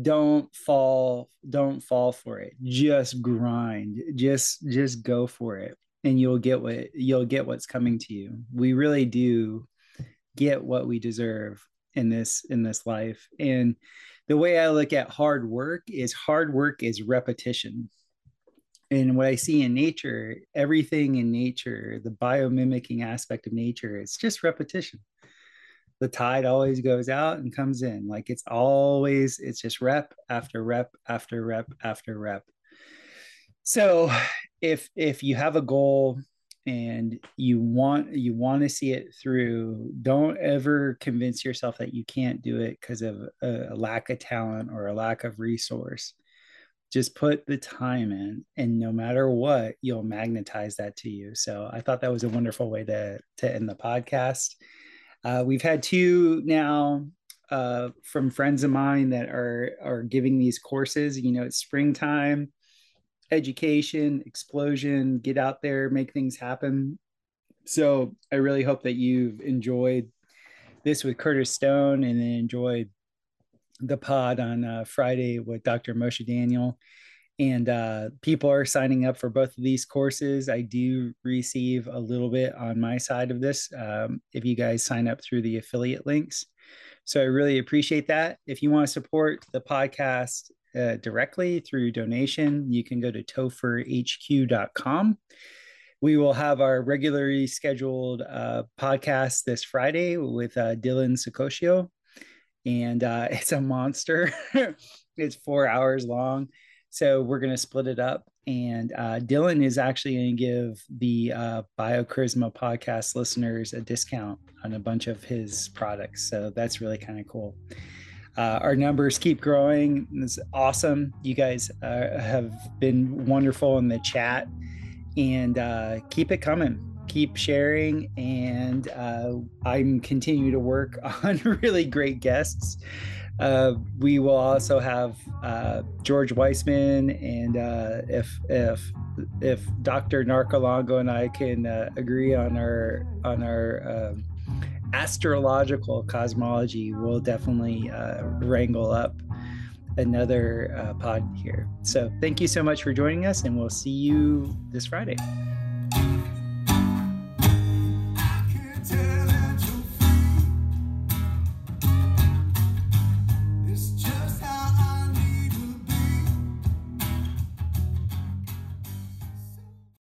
don't fall don't fall for it. Just grind. Just just go for it. And you'll get what you'll get what's coming to you. We really do get what we deserve in this in this life. And the way i look at hard work is hard work is repetition. And what I see in nature, everything in nature, the biomimicking aspect of nature, it's just repetition. The tide always goes out and comes in. Like it's always, it's just rep after rep after rep after rep. So if if you have a goal and you want you want to see it through don't ever convince yourself that you can't do it because of a, a, lack of talent or a lack of resource just put the time in and no matter what you'll magnetize that to you so i thought that was a wonderful way to to end the podcast uh, we've had two now uh, from friends of mine that are are giving these courses you know it's springtime education, explosion, get out there, make things happen. So I really hope that you've enjoyed this with Curtis Stone and then enjoyed the pod on uh, Friday with Dr. Moshe Daniel. And uh, people are signing up for both of these courses. I do receive a little bit on my side of this um, if you guys sign up through the affiliate links. So I really appreciate that. If you want to support the podcast, uh, directly through donation, you can go to topherhq.com. We will have our regularly scheduled uh, podcast this Friday with uh, Dylan Sicosio, and uh, <laughs> it's a monster. it's four hours long. So we're going to split it up. And uh, Dylan is actually going to give the uh, BioCharisma podcast listeners a discount on a bunch of his products. So that's really kind of cool. Uh, our numbers keep growing. It's awesome. You guys uh, have been wonderful in the chat, and uh, keep it coming. Keep sharing, and uh, I'm continue to work <laughs> on really great guests. Uh, we will also have uh, George Weissman, and if if if Dr. Narcolongo and I can agree on our on our um, astrological cosmology we'll definitely uh, wrangle up another uh, pod here. So thank you so much for joining us, and we'll see you this Friday.